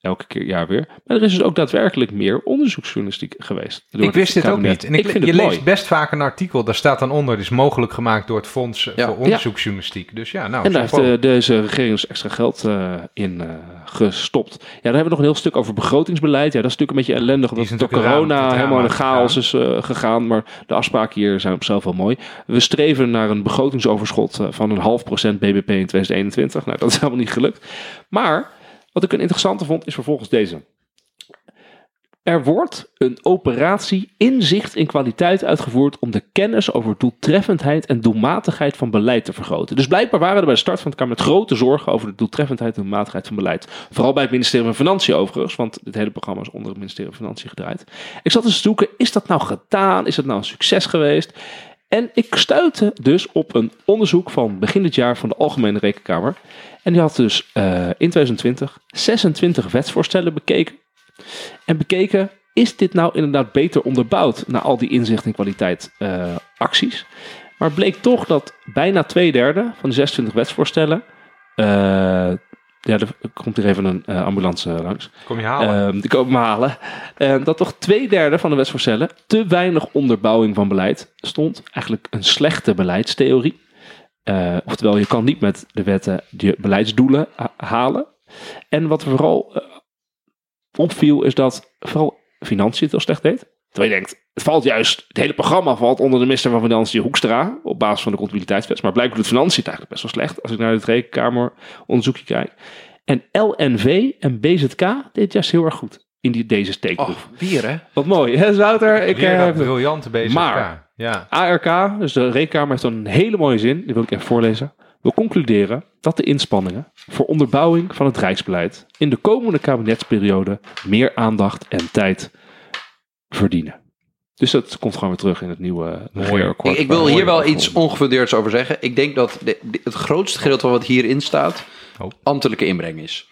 elke keer jaar weer. Maar er is dus ook daadwerkelijk meer onderzoeksjournalistiek geweest. Ik wist dit ook niet. En ik, vind je het leest mooi. best vaak een artikel, daar staat dan onder, dit is mogelijk gemaakt door het Fonds Ja. voor Onderzoeksjournalistiek. Dus ja, nou, En daar heeft deze regering dus extra geld eh, in eh, gestopt. Ja, dan hebben we nog een heel stuk over begrotingsbeleid. Ja, dat is natuurlijk een beetje ellendig, omdat is door corona het helemaal in de chaos is eh, gegaan. Maar de afspraken hier zijn op zichzelf wel mooi. We streven naar een begrotingsoverschot van een half procent BBP in 2021. Nou, dat is helemaal niet gelukt. Maar wat ik een interessante vond, is vervolgens deze. Er wordt een operatie inzicht in kwaliteit uitgevoerd om de kennis over doeltreffendheid en doelmatigheid van beleid te vergroten. Dus blijkbaar waren er bij de start van het kabinet grote zorgen over de doeltreffendheid en doelmatigheid van beleid. Vooral bij het ministerie van Financiën overigens, want dit hele programma is onder het ministerie van Financiën gedraaid. Ik zat eens te zoeken, is dat nou gedaan? Is dat nou een succes geweest? En ik stuitte dus op een onderzoek van begin dit jaar van de Algemene Rekenkamer. En die had dus eh, in 2020 26 wetsvoorstellen bekeken. En bekeken, is dit nou inderdaad beter onderbouwd na al die inzicht en kwaliteit eh, acties? Maar bleek toch dat bijna twee derde van de 26 wetsvoorstellen. eh, ja, er komt hier even een ambulance langs. Kom je halen. Ehm, die komen me halen. Ehm, dat toch twee derde van de wetsvoorstellen te weinig onderbouwing van beleid stond. Eigenlijk een slechte beleidstheorie. Eh, oftewel, je kan niet met de wetten je beleidsdoelen ha- halen. En wat vooral eh, opviel, is dat vooral financiën het heel slecht deed. Terwijl je denkt, het valt juist, het hele programma valt onder de minister van Financiën Hoekstra. Op basis van de continuïteitswet. Maar blijkbaar doet financiën het eigenlijk best wel slecht. Als ik naar het rekenkamer onderzoekje kijk. En LNV en BZK deed juist heel erg goed in die, deze steekproef. Oh, bier hè? Wat mooi, hè Wouter? Ik, Weer eh, briljante BZK. Maar- ja. ARK, dus de rekenkamer, heeft een hele mooie zin, die wil ik even voorlezen. We concluderen dat de inspanningen voor onderbouwing van het Rijksbeleid in de komende kabinetsperiode meer aandacht en tijd verdienen. Dus dat komt gewoon weer terug in het nieuwe regeerakkoord. Ik, ik wil hier wel iets ongefundeerds over zeggen. Ik denk dat de- de- het grootste gedeelte van wat hierin staat, Oh. ambtelijke inbreng is.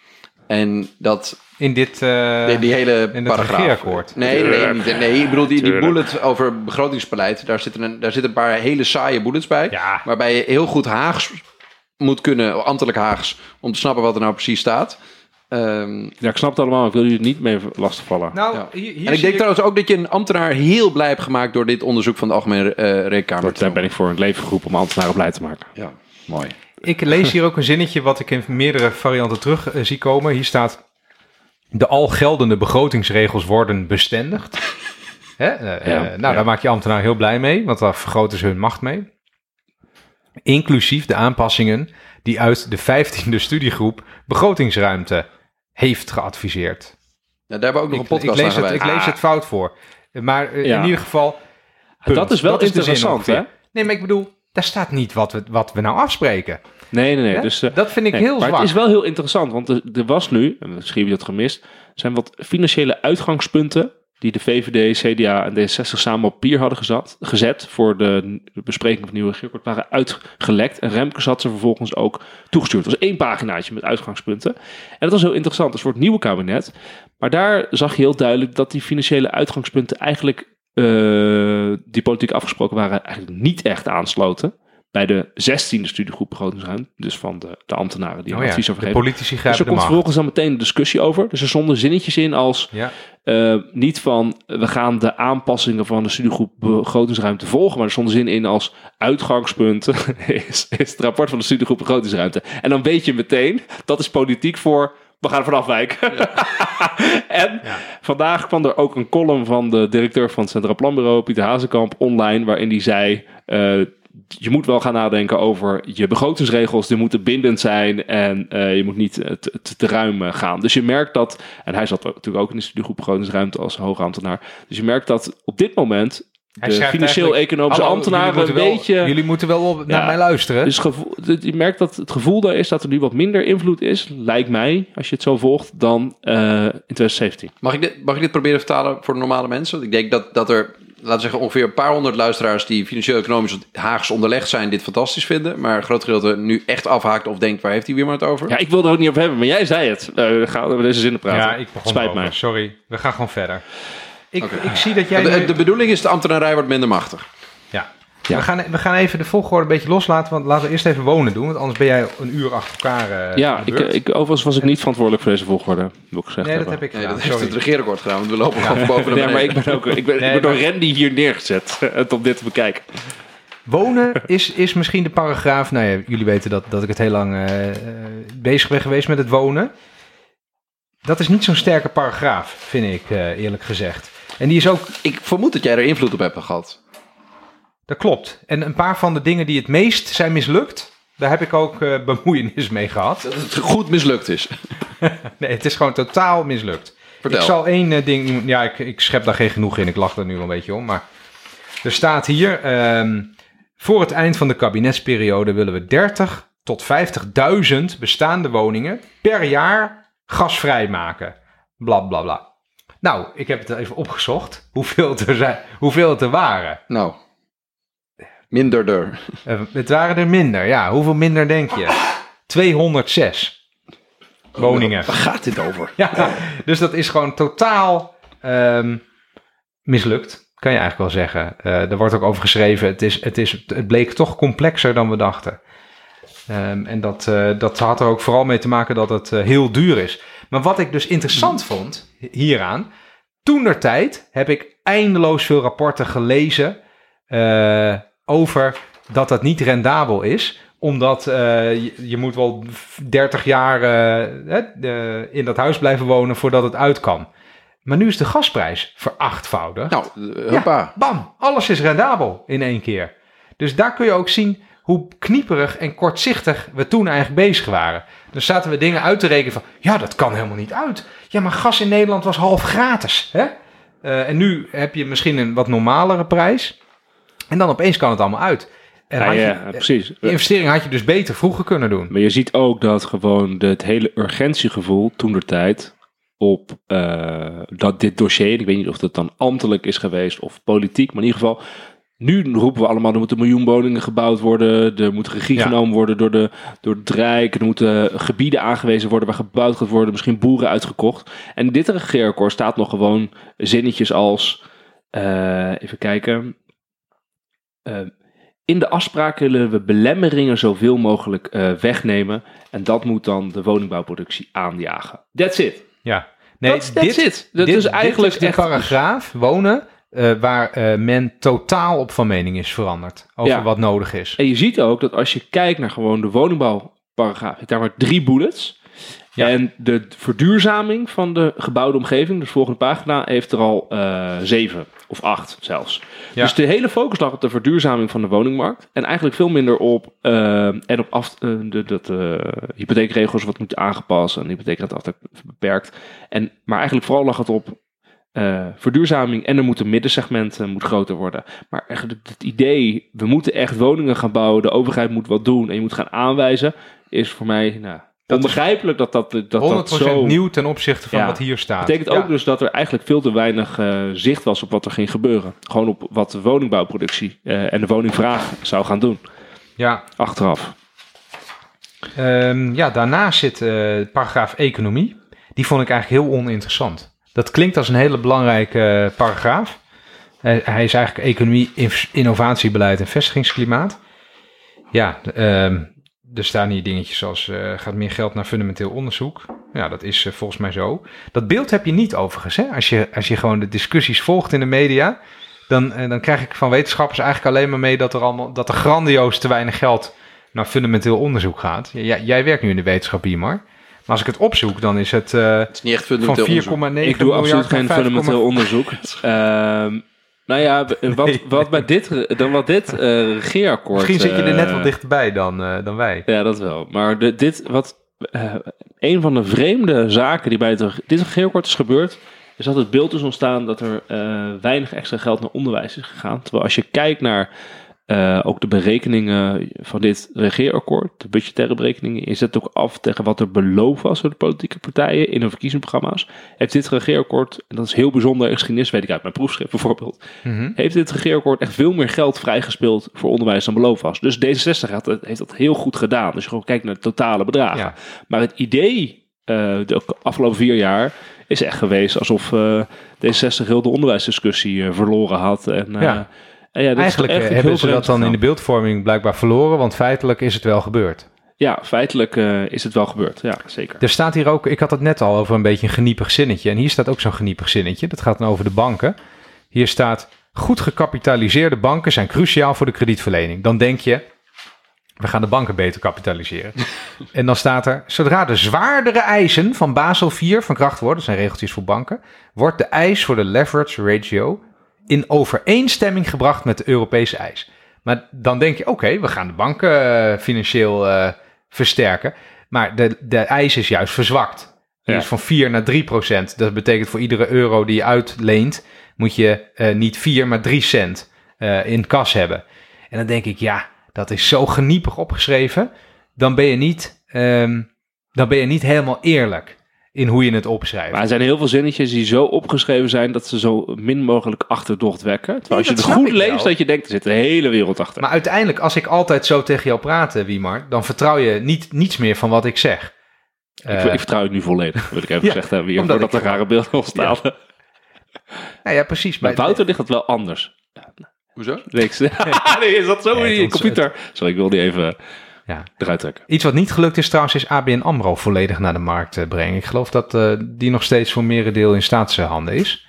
En dat In dit... eh, die, die hele in het paragraaf. regeerakkoord. Nee, nee, nee, niet- nee, ik bedoel die, die bullet over begrotingsbeleid. Daar zitten, een, daar zitten een paar hele saaie bullets bij. Ja. Waarbij je heel goed Haags moet kunnen, ambtelijk Haags, om te snappen wat er nou precies staat. Ehm, Ja, ik snap het allemaal. Ik wil jullie niet mee lastigvallen. Nou, Ja. hier, hier en ik denk trouwens ook dat je een ambtenaar heel blij hebt gemaakt door dit onderzoek van de Algemene eh Rekenkamer. Daar ben ik voor in het leven geroepen om ambtenaren blij te maken. Ja, mooi. Ik lees hier ook een zinnetje wat ik in meerdere varianten terug eh, zie komen. Hier staat: De al geldende begrotingsregels worden bestendigd. Hè? eh, eh, Ja, nou, ja. daar maak je ambtenaar heel blij mee, want daar vergroten ze hun macht mee. Inclusief de aanpassingen die uit de 15e studiegroep begrotingsruimte heeft geadviseerd. Ja, daar hebben we ook nog Ik, een ik, podcast lees aan het, ik lees het fout voor. Maar Ja. in ieder geval. punt. Dat is wel interessant, hè? Nee, maar ik bedoel, daar staat niet wat we, wat we nou afspreken. Nee, nee, nee. Dus, eh, dat vind ik Nee, heel maar zwak. het is wel heel interessant, want er, er was nu, en misschien heb je dat gemist, zijn wat financiële uitgangspunten die de VVD, CDA en D66 samen op papier hadden gezet, gezet voor de bespreking van het nieuwe regeerakkoord, waren uitgelekt. En Remkes had ze vervolgens ook toegestuurd. Het was één paginaatje met uitgangspunten. En dat was heel interessant, dus voor het nieuwe kabinet. Maar daar zag je heel duidelijk dat die financiële uitgangspunten eigenlijk, eh, die politiek afgesproken waren, eigenlijk niet echt aansloten bij de 16e studiegroep begrotingsruimte, dus van de, de ambtenaren die Oh er ja, advies over geven. politici Dus er grijpen de komt macht. vervolgens dan meteen een discussie over. Dus er stonden zinnetjes in als Ja. eh, niet van we gaan de aanpassingen van de studiegroep begrotingsruimte volgen, maar er stonden zinnen in als uitgangspunt is, is het rapport van de studiegroep begrotingsruimte. En dan weet je meteen dat is politiek voor we gaan er vanaf wijken. en vandaag kwam er ook een column van de directeur van het Centraal Planbureau, Pieter Hazekamp, online, waarin die zei. eh, je moet wel gaan nadenken over je begrotingsregels. Die moeten bindend zijn en eh, je moet niet te, te, te ruim eh, gaan. Dus je merkt dat, en hij zat natuurlijk ook in de studiegroep begrotingsruimte als hoogambtenaar. Dus je merkt dat op dit moment de financieel-economische ambtenaren jullie een moeten wel- beetje... Jullie moeten wel op, naar Ja. mij luisteren. Dus gevoel, je merkt dat het gevoel daar is dat er nu wat minder invloed is, lijkt mij, als je het zo volgt, dan eh, in 2017. Mag ik, dit, mag ik dit proberen te vertalen voor de normale mensen? Want Ik denk dat, dat er, laten we zeggen, ongeveer een paar honderd luisteraars die financieel-economisch Haags onderlegd zijn, dit fantastisch vinden. Maar een groot gedeelte nu echt afhaakt of denkt, waar heeft hij weer maar het over? Ja, ik wilde er ook niet over hebben, maar jij zei het. Eh gaan we over deze zinnen praten. ja, ik begon Spijt mij. Sorry, we gaan gewoon verder. Ik, ik zie dat jij... de, nu- de bedoeling is, de ambtenarij wordt minder machtig. ja. Ja. We, gaan, we gaan even de volgorde een beetje loslaten, want laten we eerst even wonen doen. Want anders ben jij een uur achter elkaar eh, Ja, de ik, beurt. ik, overigens was ik niet verantwoordelijk voor deze volgorde, wil ik gezegd Nee, dat hebben. heb ik Nee, gedaan, dat heeft het regeerakkoord gedaan, want we lopen gewoon boven naar Nee, maar ik ben ook ik ben, Nee, ik ben door Randy hier neergezet het om dit te bekijken. Wonen is, is misschien de paragraaf. Nou ja, jullie weten dat, dat ik het heel lang eh, eh, bezig ben geweest met het wonen. Dat is niet zo'n sterke paragraaf, vind ik eh, eerlijk gezegd. En die is ook, Ik vermoed dat jij er invloed op hebt gehad. dat klopt. En een paar van de dingen die het meest zijn mislukt, daar heb ik ook eh, bemoeienis mee gehad. Dat het goed mislukt is. Nee, het is gewoon totaal mislukt. Vertel. Ik zal één eh, ding. Ja, ik, ik schep daar geen genoeg in. Ik lach er nu wel een beetje om. Maar er staat hier. ehm, voor het eind van de kabinetsperiode willen we 30 tot 50.000 bestaande woningen per jaar gasvrij maken. Bla bla bla. Nou, ik heb het even opgezocht. Hoeveel het er, zijn, hoeveel het er waren. Nou, minderder. Eh, het waren er minder. Ja, hoeveel minder denk je? 206 woningen. Waar gaat dit over? Ja, dus dat is gewoon totaal ehm, mislukt, kan je eigenlijk wel zeggen. Eh er wordt ook over geschreven, het, is, het, is, het bleek toch complexer dan we dachten. Ehm, en dat, eh, dat had er ook vooral mee te maken dat het eh, heel duur is. Maar wat ik dus interessant vond hieraan, toen der tijd heb ik eindeloos veel rapporten gelezen eh, over dat dat niet rendabel is omdat eh, je, je moet wel 30 jaar eh, in dat huis blijven wonen voordat het uit kan. Maar nu is de gasprijs verachtvoudigd. Nou, hoppa. Bam, alles is rendabel in één keer. Dus daar kun je ook zien hoe knieperig en kortzichtig we toen eigenlijk bezig waren. Dan zaten we dingen uit te rekenen van, ja, dat kan helemaal niet uit. Ja, maar gas in Nederland was half gratis. Hè? Eh, en nu heb je misschien een wat normalere prijs. En dan opeens kan het allemaal uit. En Ja, had je- ja, precies. die investering had je dus beter vroeger kunnen doen. Maar je ziet ook dat gewoon de, het hele urgentiegevoel toen de tijd op eh, dat dit dossier, ik weet niet of dat dan ambtelijk is geweest of politiek, maar in ieder geval, nu roepen we allemaal, er moeten miljoen woningen gebouwd worden, er moet regie Ja. genomen worden door, de, door het Rijk, er moeten gebieden aangewezen worden waar gebouwd gaat worden, misschien boeren uitgekocht. En dit regeerakkoord staat nog gewoon zinnetjes als, eh, even kijken, eh, in de afspraak willen we belemmeringen zoveel mogelijk eh, wegnemen. En dat moet dan de woningbouwproductie aanjagen. That's it. Ja. Nee, That's- that's it. Dat is eigenlijk dit is de echt- paragraaf wonen eh, waar eh, men totaal op van mening is veranderd. Over Ja. wat nodig is. En je ziet ook dat als je kijkt naar gewoon de woningbouwparagraaf, daar maar drie bullets. Ja. En de verduurzaming van de gebouwde omgeving, dus volgende pagina, heeft er al eh, zeven of acht zelfs. Ja. Dus de hele focus lag op de verduurzaming van de woningmarkt. En eigenlijk veel minder op, en op af, de, dat hypotheekregels wat moeten aangepast en hypotheekrenteaftrek beperkt. En, maar eigenlijk vooral lag het op eh, verduurzaming en er moet een middensegment eh, moet groter worden. Maar eigenlijk het idee, we moeten echt woningen gaan bouwen, de overheid moet wat doen en je moet gaan aanwijzen, is voor mij nou, is onbegrijpelijk dat dat, dat, dat 100% zo... nieuw ten opzichte van Ja. wat hier staat. betekent ook Ja. dus dat er eigenlijk veel te weinig eh, zicht was op wat er ging gebeuren. Gewoon op wat de woningbouwproductie eh, en de woningvraag zou gaan doen, Ja, achteraf. Ehm, ja, daarnaast zit eh, paragraaf economie. Die vond ik eigenlijk heel oninteressant. Dat klinkt als een hele belangrijke eh, paragraaf. Hij- is eigenlijk economie, innovatiebeleid en vestigingsklimaat. Ja, ehm, er staan hier dingetjes als eh, gaat meer geld naar fundamenteel onderzoek. Ja, dat is eh, volgens mij zo. Dat beeld heb je niet overigens. Hè? Als, je, als je gewoon de discussies volgt in de media, dan, dan krijg ik van wetenschappers eigenlijk alleen maar mee dat er, allemaal, dat er grandioos te weinig geld naar fundamenteel onderzoek gaat. Jij- werkt nu in de wetenschap hier, maar. Als ik het opzoek, dan is het eh, Het is niet echt van 4,9 fundamenteel miljard onderzoek. Ik doe absoluut geen 5,5 fundamenteel onderzoek. Ehm, nou ja, wat, wat bij dit, dan wat dit eh, regeerakkoord... Misschien zit je er net eh, wat dichterbij dan, eh, dan wij. Ja, dat wel. Maar de, dit, wat, eh, een van de vreemde zaken die bij het, dit regeerakkoord is gebeurd, is dat het beeld is ontstaan dat er eh, weinig extra geld naar onderwijs is gegaan. Terwijl als je kijkt naar eh, ook de berekeningen van dit regeerakkoord, de budgettaire berekeningen, je zet ook af tegen wat er beloofd was door de politieke partijen in hun verkiezingsprogramma's. Heeft dit regeerakkoord, en dat is heel bijzonder geschiedenis, weet ik uit mijn proefschrift bijvoorbeeld, Mhm. heeft dit regeerakkoord echt veel meer geld vrijgespeeld voor onderwijs dan beloofd was. Dus D66 had, heeft dat heel goed gedaan. Dus je gewoon kijkt naar de totale bedragen. Ja. Maar het idee eh, de afgelopen vier jaar is echt geweest alsof eh D66 heel de onderwijsdiscussie verloren had. En, Ja. Ja, Eigenlijk echt eh, hebben ze dat dan in de beeldvorming blijkbaar verloren, want feitelijk is het wel gebeurd. Ja, feitelijk eh, is het wel gebeurd. Ja, zeker. Er staat hier ook, ik had het net al over een beetje een geniepig zinnetje. En hier staat ook zo'n geniepig zinnetje. Dat gaat dan over de banken. Hier staat, goed gecapitaliseerde banken zijn cruciaal voor de kredietverlening. Dan denk je, we gaan de banken beter kapitaliseren. en dan staat er, zodra de zwaardere eisen van Basel IV van kracht worden, dat zijn regeltjes voor banken, wordt de eis voor de leverage ratio in overeenstemming gebracht met de Europese eis. Maar dan denk je, oké, we gaan de banken eh, financieel eh, versterken. Maar de, de eis is juist verzwakt. Die Ja. is van 4 naar 3 procent. Dat betekent voor iedere euro die je uitleent, moet je eh, niet 4, maar 3 cent in kas hebben. En dan denk ik, ja, dat is zo geniepig opgeschreven. Dan ben je niet, ehm, dan ben je niet helemaal eerlijk in hoe je het opschrijft. Maar er zijn heel veel zinnetjes die zo opgeschreven zijn dat ze zo min mogelijk achterdocht wekken. Terwijl als je het goed leest, wel. dat je denkt, er zit een hele wereld achter. Maar uiteindelijk, als ik altijd zo tegen jou praat, eh, Wiemar, dan vertrouw je niet, niets meer van wat ik zeg. ik, Eh, ik vertrouw het nu volledig, wil ik even Ja, gezegd hebben hier, omdat voordat ik er rare beelden ontstaan. nou ja, precies. Bij Maar- Wouter ligt dat wel anders. Hoezo? Ik- nee, is dat zo in het je computer? Sorry, ik wil die even Ja. eruit trekken. Iets wat niet gelukt is trouwens, is ABN AMRO volledig naar de markt eh, brengen. Ik geloof dat eh, die nog steeds voor merendeel in staatshanden is.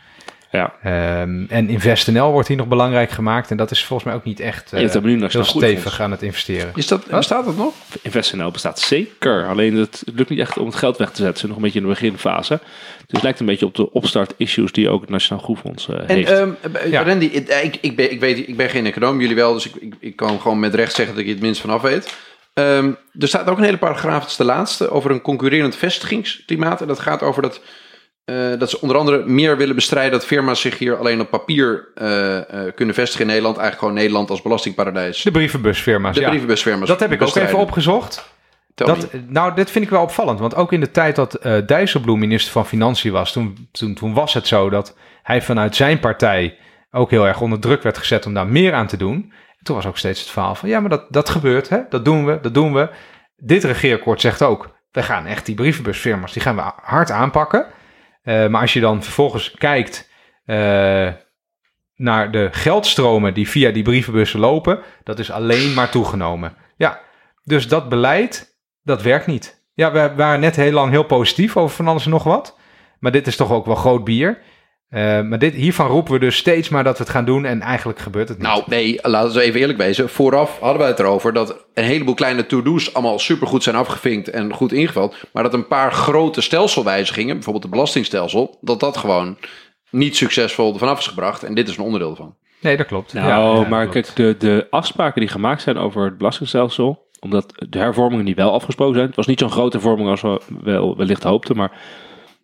Ja. Ehm, en InvestNL wordt hier nog belangrijk gemaakt. En dat is volgens mij ook niet echt je hebt eh, nu nog heel goed stevig aan het investeren. Is dat, bestaat dat nog? InvestNL bestaat zeker. Alleen het, lukt niet echt om het geld weg te zetten. Ze zijn nog een beetje in de beginfase. Dus het lijkt een beetje op de opstart-issues die ook het Nationaal Groenfonds eh, En heeft. ehm, Ja. Randy, ik, ik, ik, ben, ik, weet, ik ben geen econoom, jullie wel, dus ik, ik, ik kan gewoon met recht zeggen dat ik het minst vanaf weet. Ehm, er staat ook een hele paragraaf, het is de laatste, over een concurrerend vestigingsklimaat. En dat gaat over dat, eh, dat ze onder andere meer willen bestrijden dat firma's zich hier alleen op papier eh, eh, kunnen vestigen in Nederland. Eigenlijk gewoon Nederland als belastingparadijs. De brievenbusfirma's, De ja. brievenbusfirma's. Dat heb ik ook even opgezocht. Dat, nou, dit vind ik wel opvallend. Want ook in de tijd dat Dijsselbloem minister van Financiën was... Toen, toen, toen was het zo dat hij vanuit zijn partij... ook heel erg onder druk werd gezet om daar meer aan te doen. En toen was ook steeds het verhaal van... ja, maar dat, dat gebeurt, hè? dat doen we, dat doen we. Dit regeerakkoord zegt ook... we gaan echt die brievenbusfirma's... die gaan we hard aanpakken. Eh, maar als je dan vervolgens kijkt... eh, naar de geldstromen die via die brievenbussen lopen... dat is alleen maar toegenomen. Ja, dus dat beleid, dat werkt niet. Ja, we waren net heel lang heel positief over van alles en nog wat. Maar dit is toch ook wel groot bier. Eh, maar dit, hiervan roepen we dus steeds maar dat we het gaan doen en eigenlijk gebeurt het niet. Nou, nee, laten we even eerlijk wezen. Vooraf hadden we het erover dat een heleboel kleine to-do's allemaal supergoed zijn afgevinkt en goed ingevuld. Maar dat een paar grote stelselwijzigingen, bijvoorbeeld het belastingstelsel, dat dat gewoon niet succesvol vanaf is gebracht. En dit is een onderdeel van. nee, dat klopt. Nou, Ja, ja, maar klopt. kijk, de, de afspraken die gemaakt zijn over het belastingstelsel, omdat de hervormingen die wel afgesproken zijn, het was niet zo'n grote hervorming als we wel wellicht hoopten, maar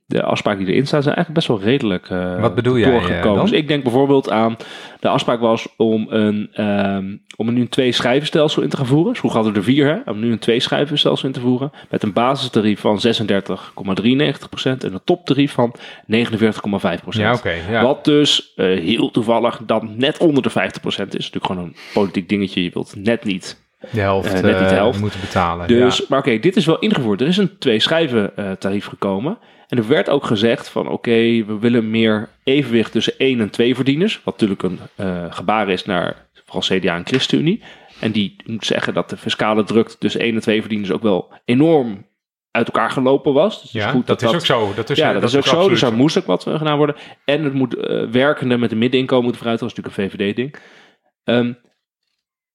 de afspraken die erin staan zijn eigenlijk best wel redelijk eh, Wat bedoel jij, doorgekomen. eh, dan? Dus ik denk bijvoorbeeld aan, de afspraak was om een, ehm, om een nu een twee-schijvenstelsel in te gaan voeren. Dus vroeger hadden we er vier, hè? om nu een twee-schijvenstelsel in te voeren, met een basistarief van 36,93% en een toptarief van 49,5%. Ja, oké. ja. Wat dus eh, heel toevallig dan net onder de 50% is. Natuurlijk gewoon een politiek dingetje. Je wilt net niet. de helft, net niet de helft. moeten betalen. Dus, ja. maar oké, dit is wel ingevoerd. Er is een twee schijven tarief gekomen. En er werd ook gezegd van oké, we willen meer evenwicht tussen één en twee verdieners. Wat natuurlijk een eh, gebaar is naar vooral CDA en ChristenUnie. En die moet zeggen dat de fiscale druk tussen één en twee verdieners ook wel enorm uit elkaar gelopen was. Dus is ja, goed dat, is ook zo. Dat is, ja, eh, dat, is ook zo. absoluut Dus daar moest ook wat gedaan worden. En het moet eh, werkende met een middeninkomen moeten vooruit. Dat is natuurlijk een VVD-ding. Ehm,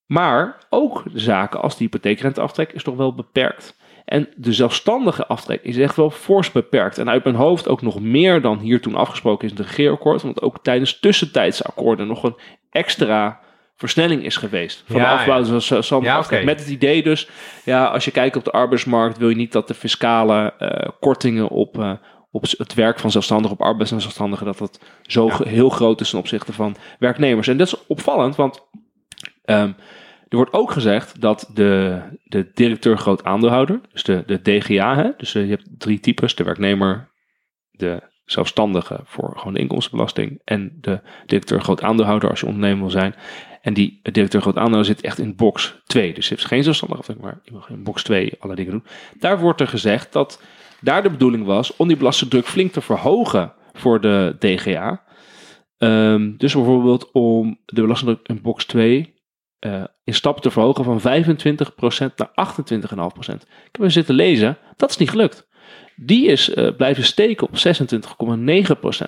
maar ook de zaken als de hypotheekrenteaftrek is toch wel beperkt. En de zelfstandige aftrek is echt wel fors beperkt. En uit mijn hoofd ook nog meer dan hier toen afgesproken is in het regeerakkoord. Want ook tijdens tussentijdse akkoorden nog een extra versnelling is geweest. Van Ja, de afbouw van Ja. Met het idee dus, ja, als je kijkt op de arbeidsmarkt... wil je niet dat de fiscale eh, kortingen op, eh, op het werk van zelfstandigen... op arbeids- en zelfstandigen, dat dat zo heel groot is ten opzichte van werknemers. En dat is opvallend, want... ehm, er wordt ook gezegd dat de, de directeur groot aandeelhouder, dus de, de DGA, hè, dus eh, je hebt drie types, de werknemer, de zelfstandige voor gewoon inkomstenbelasting en de directeur groot aandeelhouder als je ondernemer wil zijn. En die directeur groot aandeelhouder zit echt in box 2, dus je hebt geen zelfstandige maar je mag in box 2 alle dingen doen. Daar wordt er gezegd dat daar de bedoeling was om die belastingdruk flink te verhogen voor de DGA. Ehm, dus bijvoorbeeld om de belastingdruk in box 2 eh, in stappen te verhogen van 25% naar 28,5%. Ik heb zitten lezen, dat is niet gelukt. Die is eh, blijven steken op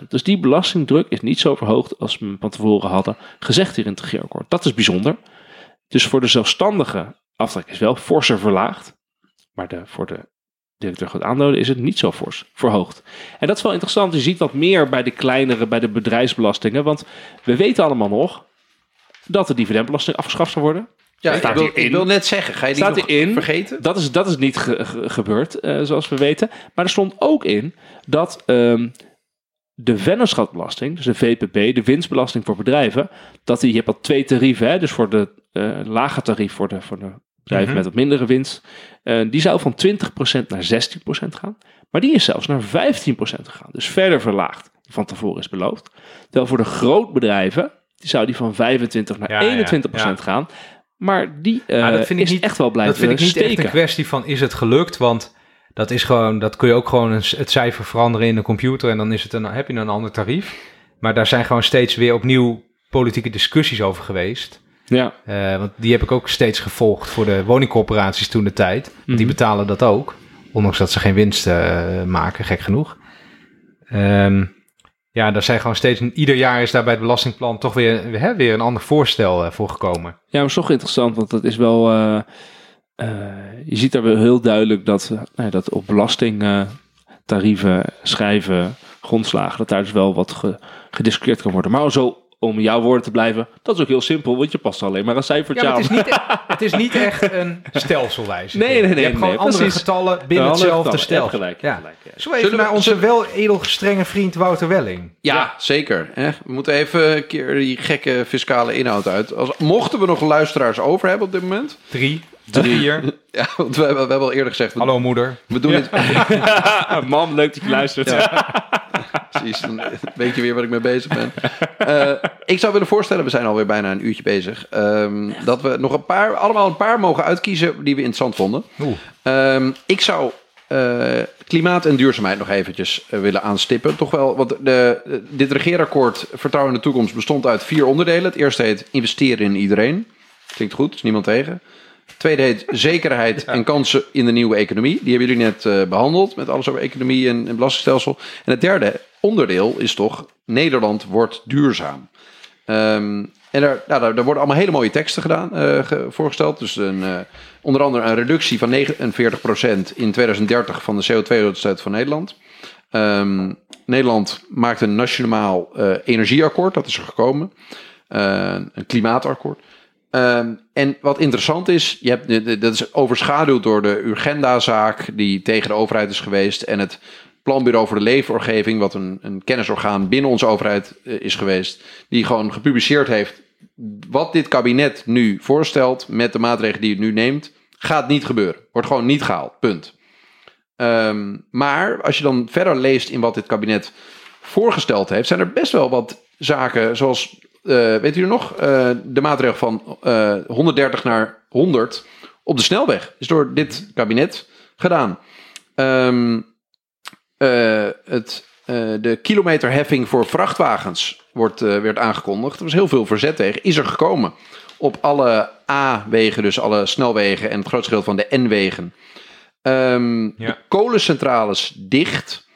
26,9%. Dus die belastingdruk is niet zo verhoogd als we van tevoren hadden gezegd hier in het regeerakkoord. Dat is bijzonder. Dus voor de zelfstandige aftrek is wel forser verlaagd. Maar de, voor de directeur groot aandeelhouder is het niet zo fors verhoogd. En dat is wel interessant. Je ziet wat meer bij de kleinere, bij de bedrijfsbelastingen. Want we weten allemaal nog dat de dividendbelasting afgeschaft zou worden. Ja, ik wil, ik wil net zeggen, ga je die Staat nog hierin. vergeten? Dat is, dat is niet ge- ge- gebeurd, eh, zoals we weten. Maar er stond ook in dat ehm, de vennootschapsbelasting, dus de VPB, de winstbelasting voor bedrijven, dat die, je hebt al twee tarieven, hè, dus voor de eh lage tarief voor de, voor de bedrijven Mhm. met wat mindere winst, eh, die zou van 20% naar 16% gaan. Maar die is zelfs naar 15% gegaan, dus verder verlaagd van tevoren is beloofd. Terwijl voor de grootbedrijven, zou die van 25 naar Ja, ja, 21% ja. gaan. Maar die Maar dat vind ik is niet- echt wel blijven Dat vind ik niet steken. echt een kwestie van is het gelukt, want dat is gewoon, dat kun je ook gewoon een, het cijfer veranderen in de computer en dan is het een, heb je een ander tarief. Maar daar zijn gewoon steeds weer opnieuw politieke discussies over geweest. Ja, Eh, want die heb ik ook steeds gevolgd voor de woningcorporaties toen de tijd. Die Mhm. betalen dat ook, ondanks dat ze geen winst eh, maken, gek genoeg. Ehm, Ja, daar zijn gewoon steeds, ieder jaar is daar bij het belastingplan toch weer, hè, weer een ander voorstel uh, voor gekomen. Ja, maar toch interessant, want dat is wel, uh, uh, je ziet daar wel heel duidelijk dat, nou dat op belastingtarieven, schrijven, grondslagen, dat daar dus wel wat ge, gediscuteerd kan worden. Maar zo om jouw woorden te blijven, dat is ook heel simpel, want je past alleen maar een cijfertje ja, het, is niet, e- het is niet echt een stelselwijze. Nee, nee, nee. Je hebt gewoon nee, andere precies. getallen binnen hetzelfde stel. Gelijk, ja. gelijk, ja. Zo even Zullen naar we- onze wel edelgestrenge vriend Wouter Welling. Ja, Ja. zeker. Hè? We moeten even een keer die gekke fiscale inhoud uit. Als, mochten we nog luisteraars over hebben op dit moment? Drie, vier. Ja, want we, hebben- we hebben al eerder gezegd, we, Hallo moeder. we doen het... Mam, leuk dat je luistert. Precies, dan weet je weer waar ik mee bezig ben. Eh, ik zou willen voorstellen, we zijn alweer bijna een uurtje bezig, ehm, dat we nog een paar, allemaal een paar mogen uitkiezen die we interessant vonden. Ehm, ik zou eh, klimaat en duurzaamheid nog eventjes eh, willen aanstippen. Toch wel, want de, dit regeerakkoord Vertrouwen in de Toekomst bestond uit vier onderdelen. Het eerste heet investeren in iedereen. Klinkt goed, is niemand tegen. Tweede heet zekerheid en kansen in de nieuwe economie. Die hebben jullie net eh, behandeld met alles over economie en, en belastingstelsel. En het derde onderdeel is toch Nederland wordt duurzaam. Ehm, en daar, nou, daar, worden allemaal hele mooie teksten gedaan, eh, ge- voorgesteld. Dus een, eh, onder andere een reductie van 49% in 2030 van de CO2-uitstoot van Nederland. Ehm, Nederland maakt een nationaal energieakkoord, dat is er gekomen. Een klimaatakkoord. Ehm, en wat interessant is, je hebt, dat is overschaduwd door de Urgenda-zaak die tegen de overheid is geweest. En het Planbureau voor de Leefomgeving, wat een, een kennisorgaan binnen onze overheid eh, is geweest. Die gewoon gepubliceerd heeft wat dit kabinet nu voorstelt met de maatregelen die het nu neemt. Gaat niet gebeuren. Wordt gewoon niet gehaald. Punt. Ehm, maar als je dan verder leest in wat dit kabinet voorgesteld heeft, zijn er best wel wat zaken, zoals, eh, weet u nog, Eh, de maatregel van eh, 130 naar 100 op de snelweg is door dit kabinet gedaan. Ehm, eh, het, eh, de kilometerheffing voor vrachtwagens wordt, eh, werd aangekondigd. Er was heel veel verzet tegen. Is er gekomen op alle A-wegen, dus alle snelwegen en het grootste deel van de N-wegen. Ehm, Ja. De kolencentrales dicht.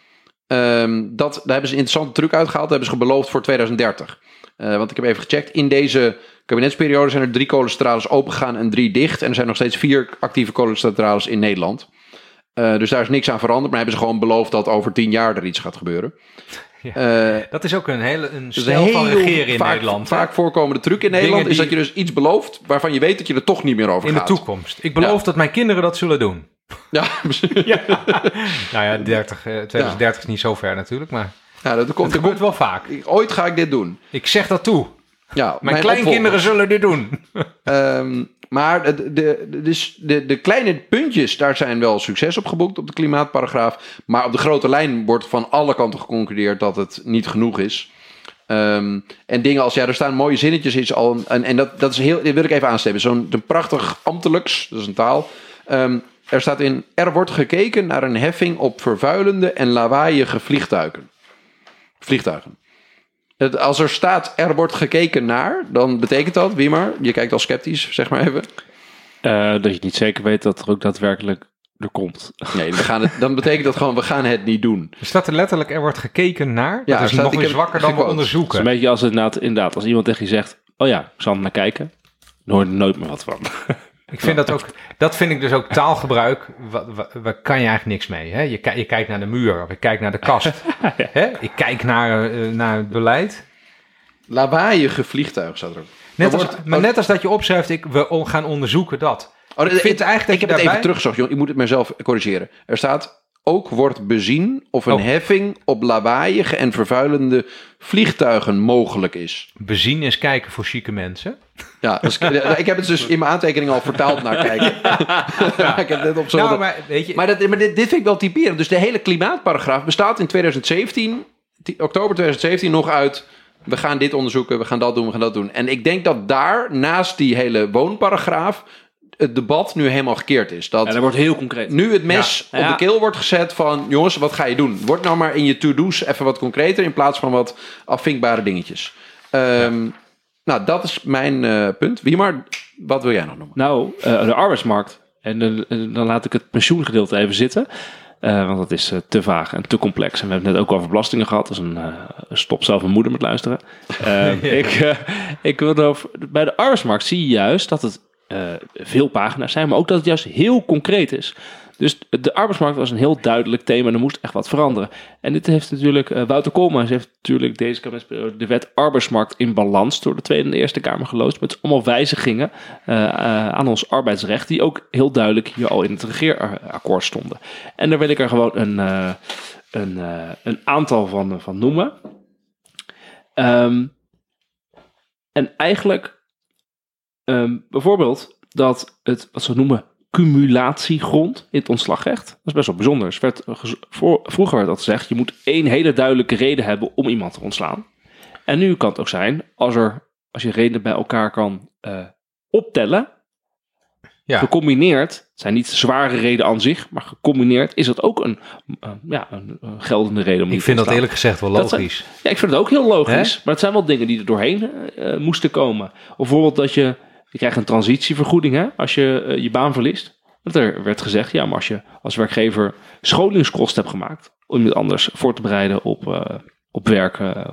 Ehm, dat, daar hebben ze een interessante truc uitgehaald. Dat hebben ze beloofd voor 2030. Eh, want ik heb even gecheckt. In deze kabinetsperiode zijn er drie kolencentrales opengegaan en drie dicht. En er zijn nog steeds vier actieve kolencentrales in Nederland. Eh, dus daar is niks aan veranderd. Maar hebben ze gewoon beloofd dat over tien jaar er iets gaat gebeuren. Ja. Eh, Dat is ook een hele een dus stijl van regeren in vaak, Nederland. Vaak voorkomende truc in Nederland is dat je dus iets belooft waarvan je weet dat je er toch niet meer over in de gaat. toekomst. Ik beloof dat mijn kinderen dat zullen doen. Ja, Nou ja, 30, eh, 2030 is niet zo ver natuurlijk, maar ja, dat komt, het gebeurt wel vaak. Ooit ga ik dit doen. Ik zeg dat toe. Ja, Mijn, kleinkinderen zullen dit doen. Ehm, maar de, de, dus de, de kleine puntjes, daar zijn wel succes op geboekt op de klimaatparagraaf. Maar op de grote lijn wordt van alle kanten geconcludeerd dat het niet genoeg is. Ehm, en dingen als, ja, er staan mooie zinnetjes is al. En, en dat, dat is heel, dit wil ik even aanstippen. Zo'n een prachtig ambtelijks, dat is een taal. Ehm, er staat in, er wordt gekeken naar een heffing op vervuilende en lawaaiige vliegtuigen. Vliegtuigen. Het- Als er staat, er wordt gekeken naar, dan betekent dat, wie maar, je kijkt al sceptisch, zeg maar even. Eh, dat je niet zeker weet dat er ook daadwerkelijk er komt. Nee, we gaan het, dan betekent dat gewoon, we gaan het niet doen. Er staat er letterlijk, er wordt gekeken naar. Ja, dat er is staat- nog weer zwakker dan we gequote. Het is onderzoeken. een beetje als, inderdaad, inderdaad, als iemand tegen je zegt, oh ja, ik zal er naar kijken. Dan hoor je er nooit meer wat van. Ik vind dat ook, dat vind ik dus ook taalgebruik, waar, kan je eigenlijk niks mee. Hè? Je, je kijkt naar de muur, of je kijkt naar de kast. hè? Ik kijk naar, eh, naar het beleid. Lawaaiige vliegtuig staat er ook. Net als, wordt- maar net als dat je opschrijft, ik, we gaan onderzoeken dat. Oh, ik vind eigenlijk dat ik heb je het even daarbij- teruggezocht, joh. Ik moet het mezelf corrigeren. Er staat, ook wordt bezien of een Oh. heffing op lawaaiige en vervuilende vliegtuigen mogelijk is. Bezien is kijken voor chique mensen. Ja, dus, ik heb het dus in mijn aantekening al vertaald naar kijken. ik heb net op zo'n... Nou, maar weet je, Maar, dat, maar dit, dit vind ik wel typerend. Dus de hele klimaatparagraaf bestaat in 2017, ti- oktober 2017 nog uit. We gaan dit onderzoeken, we gaan dat doen, we gaan dat doen. En ik denk dat daar, naast die hele woonparagraaf, het debat nu helemaal gekeerd is. Dat En dat wordt heel concreet. nu het mes Ja. op Ja. de keel wordt gezet van... jongens, wat ga je doen? Word nou maar in je to-do's even wat concreter... in plaats van wat afvinkbare dingetjes. Ehm, Nou, dat is mijn eh, punt. Wie maar, wat wil jij nog noemen? Nou, eh, de arbeidsmarkt. En dan- en dan laat ik het pensioengedeelte even zitten. Eh, want dat is eh, te vaag en te complex. En we hebben het net ook over belastingen gehad. Dus een, eh, stop zelf een moeder met luisteren. Eh, ik, eh, ik wil erover, bij de arbeidsmarkt zie je juist dat het eh, veel pagina's zijn, maar ook dat het juist heel concreet is. Dus de arbeidsmarkt was een heel duidelijk thema en er moest echt wat veranderen. En dit heeft natuurlijk, eh, Wouter Koolmees heeft natuurlijk deze kabinetsperiode de wet arbeidsmarkt in balans door de Tweede en de Eerste Kamer geloosd. Met allemaal wijzigingen eh, eh, aan ons arbeidsrecht, die ook heel duidelijk hier al in het regeerakkoord stonden. En daar wil ik er gewoon een, een, een aantal van, van noemen. Ehm, en eigenlijk, ehm, bijvoorbeeld, dat het wat ze noemen cumulatiegrond in het ontslagrecht. Dat is best wel bijzonder. Dus werd, voor, vroeger werd dat gezegd, je moet één hele duidelijke reden hebben om iemand te ontslaan. En nu kan het ook zijn, als, er, als je redenen bij elkaar kan eh, optellen, Ja. gecombineerd, het zijn niet zware redenen aan zich, maar gecombineerd is dat ook een, eh, ja, een, geldende reden om Ik vind dat eerlijk gezegd wel zijn- logisch. Ja, ik vind het ook heel logisch. Maar het zijn wel dingen die er doorheen eh, moesten komen. Bijvoorbeeld dat je, je krijgt een transitievergoeding hè, als je eh, je baan verliest. Dat er werd gezegd, ja, maar als je als werkgever scholingskosten hebt gemaakt om je anders voor te bereiden op, eh, op werk eh,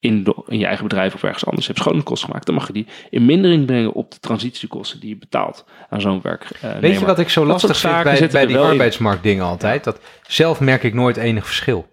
in, de- in je eigen bedrijf of ergens anders, je hebt scholingskosten gemaakt, dan mag je die in mindering brengen op de transitiekosten die je betaalt aan zo'n werknemer. Weet je wat ik zo lastig vind bij, bij die arbeidsmarktdingen altijd? Dat zelf merk ik nooit enig verschil.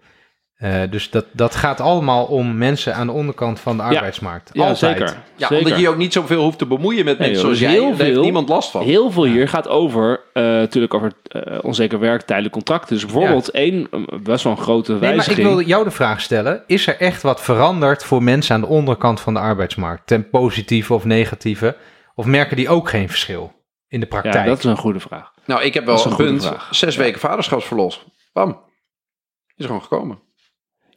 Eh, dus dat, dat gaat allemaal om mensen aan de onderkant van de arbeidsmarkt. Ja, altijd. zeker. Ja, zeker. omdat je je ook niet zoveel hoeft te bemoeien met Nee, mensen joh, zoals dus jij. heel Daar heeft veel- niemand last van. Heel veel hier gaat over, eh, natuurlijk over eh, onzeker werk, tijdelijke contracten. Dus bijvoorbeeld één, best wel een grote Nee, maar ik wijziging. wilde jou de vraag stellen. Is er echt wat veranderd voor mensen aan de onderkant van de arbeidsmarkt? Ten positieve of negatieve? Of merken die ook geen verschil in de ja, praktijk? dat is een goede vraag. Nou, ik heb wel een, punt. vraag. Zes weken vaderschapsverlof. Bam. Is er gewoon gekomen.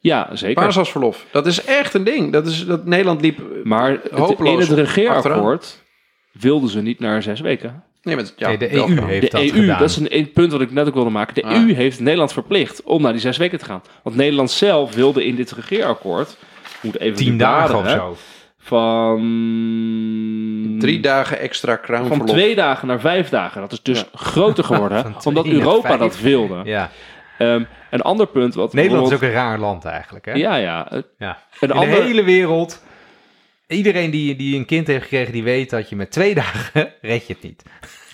Ja, zeker. Vaderschapsverlof. Dat is echt een ding. Dat is, dat Nederland liep... maar het, hopeloos in het regeerakkoord achteraan. wilden ze niet naar zes weken. Nee, maar, ja, Nee, de EU gedaan. heeft De dat EU, gedaan. dat is een, een punt wat ik net ook wilde maken. De Ah. EU heeft Nederland verplicht om naar die zes weken te gaan. Want Nederland zelf wilde in dit regeerakkoord, moet even Tien dagen of zo. Van Drie dagen extra van crownverlof. twee dagen naar vijf dagen. Dat is dus Ja. groter geworden, Van omdat Europa vijf. dat wilde. Ja. Ehm, een ander punt wat Nederland is ook een raar land eigenlijk. Hè? Ja, ja. Ja. Een In ander, de hele wereld. Iedereen die, die een kind heeft gekregen, die weet dat je met twee dagen red je het niet.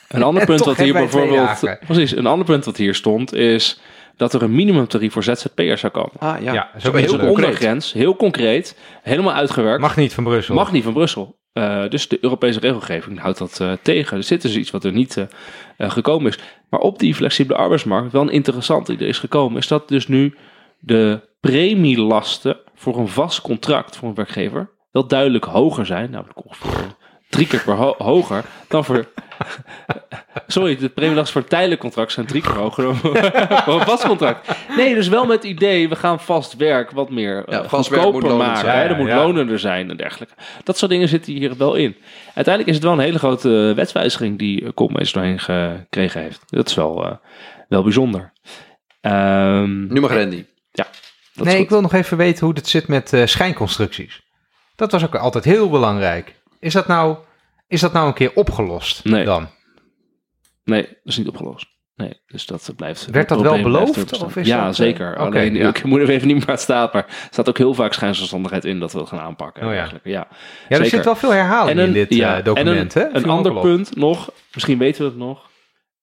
een ander En punt wat hier bijvoorbeeld... Precies, een ander punt wat hier stond is dat er een minimumtarief voor ZZP'ers zou komen. Ah, ja. Ja, Zo heel concreet. ondergrens, heel concreet, helemaal uitgewerkt. Mag niet van Brussel. Mag niet van Brussel. Eh, dus de Europese regelgeving houdt dat eh, tegen. Dus dit is iets wat er niet eh, gekomen is. Maar op die flexibele arbeidsmarkt, wel een interessante die er is gekomen, is dat dus nu de premielasten voor een vast contract voor een werkgever wel duidelijk hoger zijn. Namelijk ongeveer drie keer per ho- hoger dan voor. Sorry, de premielasten voor tijdelijk contract zijn drie keer hoger dan voor een vast contract. Nee, dus wel met het idee, we gaan vast werk wat meer Ja, eh, vast werk moet maken. zijn. hè. Ja, er moet ja. lonender zijn en dergelijke. Dat soort dingen zitten hier wel in. Uiteindelijk is het wel een hele grote wetswijziging die uh, Koolmees doorheen gekregen heeft. Dat is wel, eh, wel bijzonder. Ehm, Nu mag Randy. is nee, ik wil nog even weten hoe het zit met eh, schijnconstructies. Dat was ook altijd heel belangrijk. Is dat nou, is dat nou een keer opgelost Nee. dan? Nee, dat is niet opgelost. Nee, dus dat blijft. Werd dat wel beloofd, of is ja, dat, eh, zeker. oké, Alleen, ja. ik moet er even niet meer het staat, maar er staat ook heel vaak schijnzelfstandigheid in dat we het gaan aanpakken. en Oh ja. dergelijke. ja. Ja, er zit wel veel herhaling in dit eh, document. en hè? een, ander punt nog, misschien weten we het nog.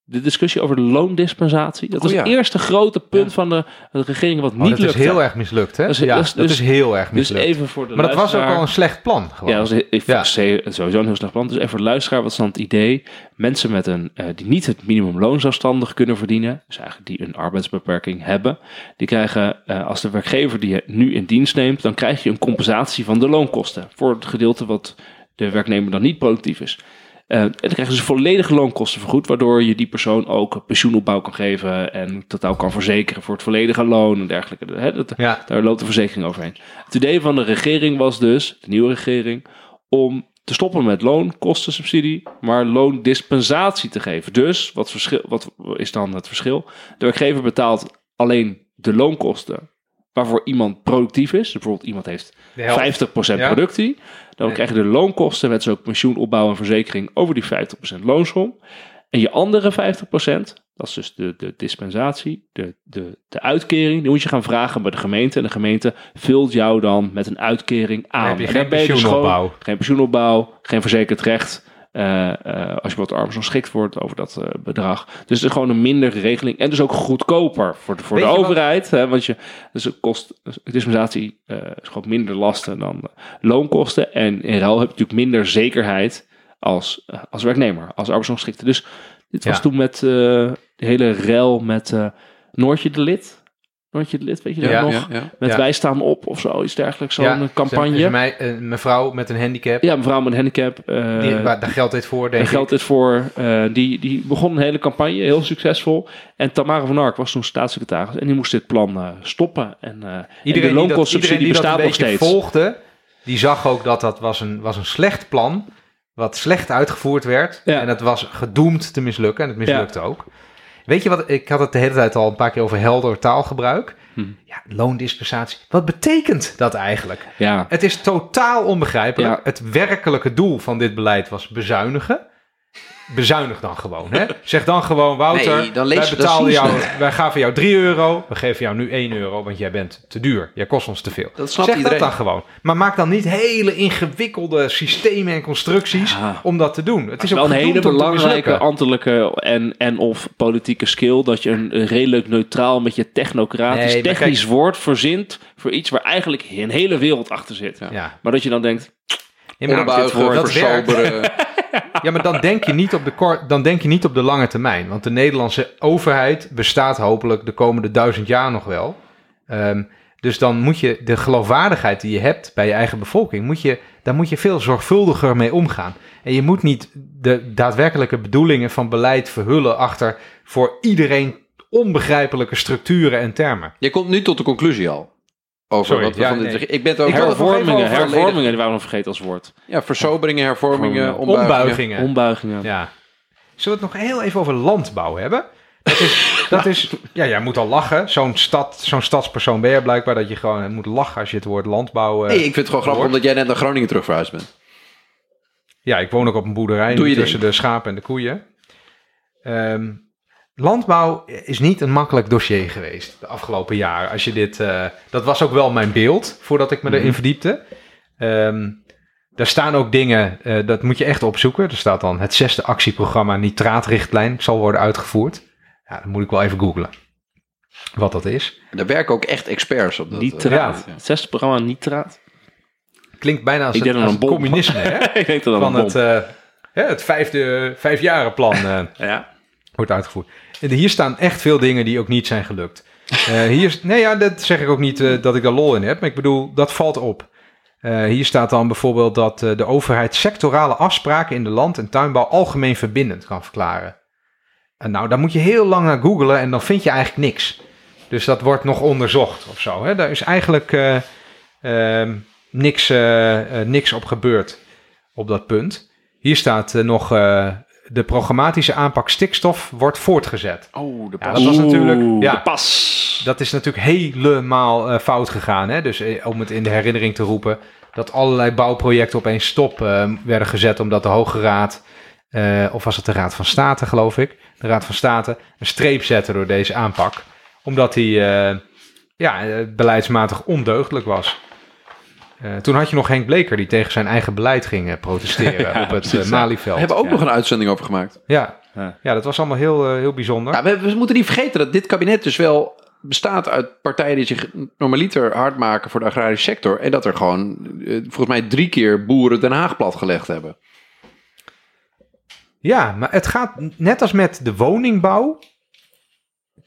De discussie over de loondispensatie. Dat Oh ja. het eerste grote punt van de, de regering wat Oh, niet dat is heel erg mislukt, hè? Dat is- ja, dat dat is- dus- heel erg Dus mislukt. even voor de maar dat was ook al een slecht plan, gewoon. Ja, dat ik Ja. sowieso een heel slecht plan. Dus even voor de luisteraar, wat is dan het idee? Mensen met een, eh, die niet het minimumloon zelfstandig kunnen verdienen, dus eigenlijk die een arbeidsbeperking hebben, die krijgen, eh, als de werkgever die je nu in dienst neemt, dan krijg je een compensatie van de loonkosten voor het gedeelte wat de werknemer dan niet productief is. Eh, en dan krijgen ze volledige loonkosten vergoed, waardoor je die persoon ook pensioenopbouw kan geven en totaal kan verzekeren voor het volledige loon en dergelijke. Dat, Ja, daar loopt de verzekering overheen. Het idee van de regering was dus, de nieuwe regering, om te stoppen met loonkostensubsidie, maar loondispensatie te geven. Dus, wat, verschil, wat is dan het verschil? De werkgever betaalt alleen de loonkosten waarvoor iemand productief is. Dus bijvoorbeeld iemand heeft. 50% Ja. productie. Dan Nee. krijg je de loonkosten met zo'n pensioenopbouw en verzekering over die 50% loonsom. En je andere 50%, Dat is dus de, de dispensatie, de, de, de uitkering. Die moet je gaan vragen bij de gemeente. En de gemeente vult jou dan met een uitkering aan. heb je En geen dus pensioenopbouw. geen pensioenopbouw, geen verzekerd recht. Eh, eh, als je wat arbeidsongeschikt wordt over dat eh, bedrag. Dus het is gewoon een mindere regeling. En dus ook goedkoper voor de, voor de Weet overheid. Hè, want je, dus het kost, dispensatie eh, is gewoon minder lasten dan loonkosten. En in ruil heb je natuurlijk minder zekerheid als, als werknemer, als arbeidsongeschikte. Dus dit was Ja. toen met de hele rel met eh, Noortje de Lid. Noortje de Lid, weet je dat nog? Ja, ja. Met wij staan op of zo, iets dergelijks. Zo'n Ja, eh, campagne. Is mij, een mevrouw met een handicap, Ja, mevrouw met een handicap. eh, die, waar, daar geldt dit voor, denk daar geldt dit voor. eh, die, die begon een hele campagne, heel succesvol. En Tamara van Ark was toen staatssecretaris. En die moest dit plan eh, stoppen. En, eh, en de Iedereen die dat, loonkostsubsidie iedereen die dat bestaat nog steeds. volgde, die zag ook dat dat was een, was een slecht plan, wat slecht uitgevoerd werd. En het was gedoemd te mislukken en het mislukte ook. Weet je wat, ik had het de hele tijd al een paar keer over helder taalgebruik. Hm. Ja, loondispensatie. Wat betekent dat eigenlijk? Ja, Het is totaal onbegrijpelijk. Ja. Het werkelijke doel van dit beleid was bezuinigen. Bezuinig dan gewoon. Hè? Zeg dan gewoon, Wouter, Nee, dan wij, betalen jou, wij gaven jou 3 euro. We geven jou nu 1 euro, want jij bent te duur. Jij kost ons te veel. Dat snapt zeg iedereen. dat dan gewoon. Maar maak dan niet hele ingewikkelde systemen en constructies Ja. om dat te doen. Het is is ook wel een hele belangrijke ambtelijke en, en of politieke skill. Dat je een, een redelijk neutraal, met je technocratisch, Nee, technisch kijk- woord verzint. Voor iets waar eigenlijk een hele wereld achter zit. Ja. Ja. Maar dat je dan denkt, maar Opbuigen, dat werkt. versoberen. Ja, maar dan denk, je niet op de dan denk je niet op de lange termijn. Want de Nederlandse overheid bestaat hopelijk de komende duizend jaar nog wel. Ehm, dus dan moet je de geloofwaardigheid die je hebt bij je eigen bevolking, moet je, daar moet je veel zorgvuldiger mee omgaan. En je moet niet de daadwerkelijke bedoelingen van beleid verhullen achter voor iedereen onbegrijpelijke structuren en termen. Je komt nu tot de conclusie al. Over Sorry, wat we ja, van dit nee. Ik ben het ook hervormingen, over hervormingen, die waren we nog vergeten als woord. Ja, versoberingen, hervormingen, ombuigingen. Ombuigingen. Ombuigingen. Ja. Zullen we het nog heel even over landbouw hebben? Dat is, dat is ja, jij moet al lachen. Zo'n stad, zo'n stadspersoon ben je blijkbaar dat je gewoon moet lachen als je het woord landbouw... eh, Nee, ik vind het gewoon grappig omdat jij net naar Groningen terug verhuisd bent. Ja, ik woon ook op een boerderij Doe je tussen de schapen en de koeien. Ehm, landbouw is niet een makkelijk dossier geweest de afgelopen jaren. Als je dit, eh, dat was ook wel mijn beeld voordat ik me erin verdiepte. Ehm daar staan ook dingen, eh, dat moet je echt opzoeken. Er staat dan het zesde actieprogramma nitraatrichtlijn zal worden uitgevoerd. Ja, dan moet ik wel even googlen wat dat is. Daar werken ook echt experts op. Dat, eh, Nitraat. ja. Het zesde programma Nitraat. Klinkt bijna als, Ik het, denk aan als een communisme, hè? ik denk dat Van een het, eh, het vijfde, vijfjarenplan. eh Ja. wordt uitgevoerd. Hier staan echt veel dingen die ook niet zijn gelukt. Eh, hier, nee, ja, dat zeg ik ook niet eh, dat ik daar lol in heb, maar ik bedoel, dat valt op. Eh, hier staat dan bijvoorbeeld dat de overheid sectorale afspraken in de land- en tuinbouw algemeen verbindend kan verklaren. En nou, daar moet je heel lang naar googlen en dan vind je eigenlijk niks. Dus dat wordt nog onderzocht of zo. Hè? Daar is eigenlijk eh, ehm, niks, niks op gebeurd op dat punt. Hier staat nog de programmatische aanpak stikstof wordt voortgezet. Oh, de Ja, pas. dat was natuurlijk- Oeh, ja. de pas. Dat is natuurlijk helemaal eh, fout gegaan. Hè? Dus eh, om het in de herinnering te roepen, dat allerlei bouwprojecten opeens stop eh, werden gezet omdat de Hoge Raad, of was het de Raad van State geloof ik, de Raad van State een streep zette door deze aanpak. Omdat die ja, beleidsmatig ondeugdelijk was. Eh, toen had je nog Henk Bleker die tegen zijn eigen beleid ging eh, protesteren Ja, op het ja. Malieveld. We hebben ook Ja. nog een uitzending over gemaakt. Ja. Ja. ja, dat was allemaal heel, heel bijzonder. Ja, we, we moeten niet vergeten dat dit kabinet dus wel bestaat uit partijen die zich normaliter hard maken voor de agrarische sector. En dat er gewoon, volgens mij, drie keer boeren Den Haag platgelegd hebben. Ja, maar het gaat net als met de woningbouw.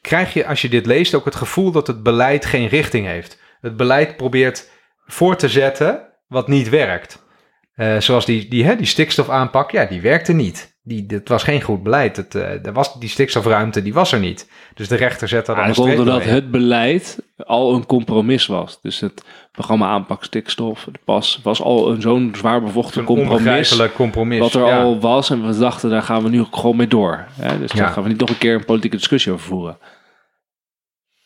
Krijg je als je dit leest ook het gevoel dat het beleid geen richting heeft. Het beleid probeert voor te zetten wat niet werkt. Eh, zoals die, die, hè, die stikstofaanpak, ja, die werkte niet. Die, het was geen goed beleid. Het, er was, die stikstofruimte die was er niet. Dus de rechter zet dat komt omdat doorheen. het beleid al een compromis was. Dus het programma aanpak stikstof, de pas, was al een zo'n zwaar bevochten compromis. Wat er ja. al was en we dachten, daar gaan we nu gewoon mee door. Hè? Dus Ja. daar gaan we niet nog een keer een politieke discussie over voeren.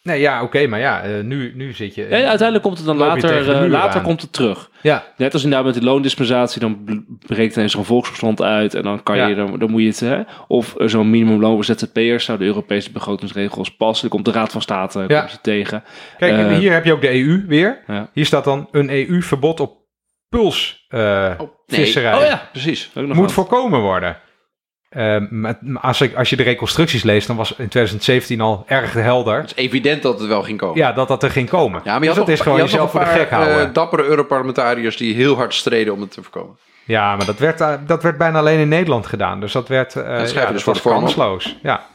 Nee, ja, oké, maar ja, eh, nu, nu zit je... Ja, uiteindelijk komt het dan later, eh, later aan. komt het terug. Ja, Net als inderdaad met de loondispensatie, dan breekt ineens zo'n volksverstand uit en dan kan Ja. je, dan, dan moet je het, hè, of eh, zo'n minimumloon voor ZZP'ers zou de Europese begrotingsregels passen. Dan komt de Raad van State Ja. tegen. kijk, hier heb je ook de EU weer. Ja. Hier staat dan een EU-verbod op pulsvisserij. Oh, nee. visserij. Oh ja, Precies. Moet voorkomen worden. Maar als, ik, als je de reconstructies leest, dan was in 2017 al erg helder. Het is evident dat het wel ging komen. Ja, dat dat er ging komen. Ja, maar je dus dat nog- is gewoon je jezelf voor de gek houden. eh, dappere Europarlementariërs die heel hard streden om het te voorkomen. Ja, maar dat werd, eh, dat werd bijna alleen in Nederland gedaan. Dus dat werd uh, je ja, dus dat voor kansloos. Ja.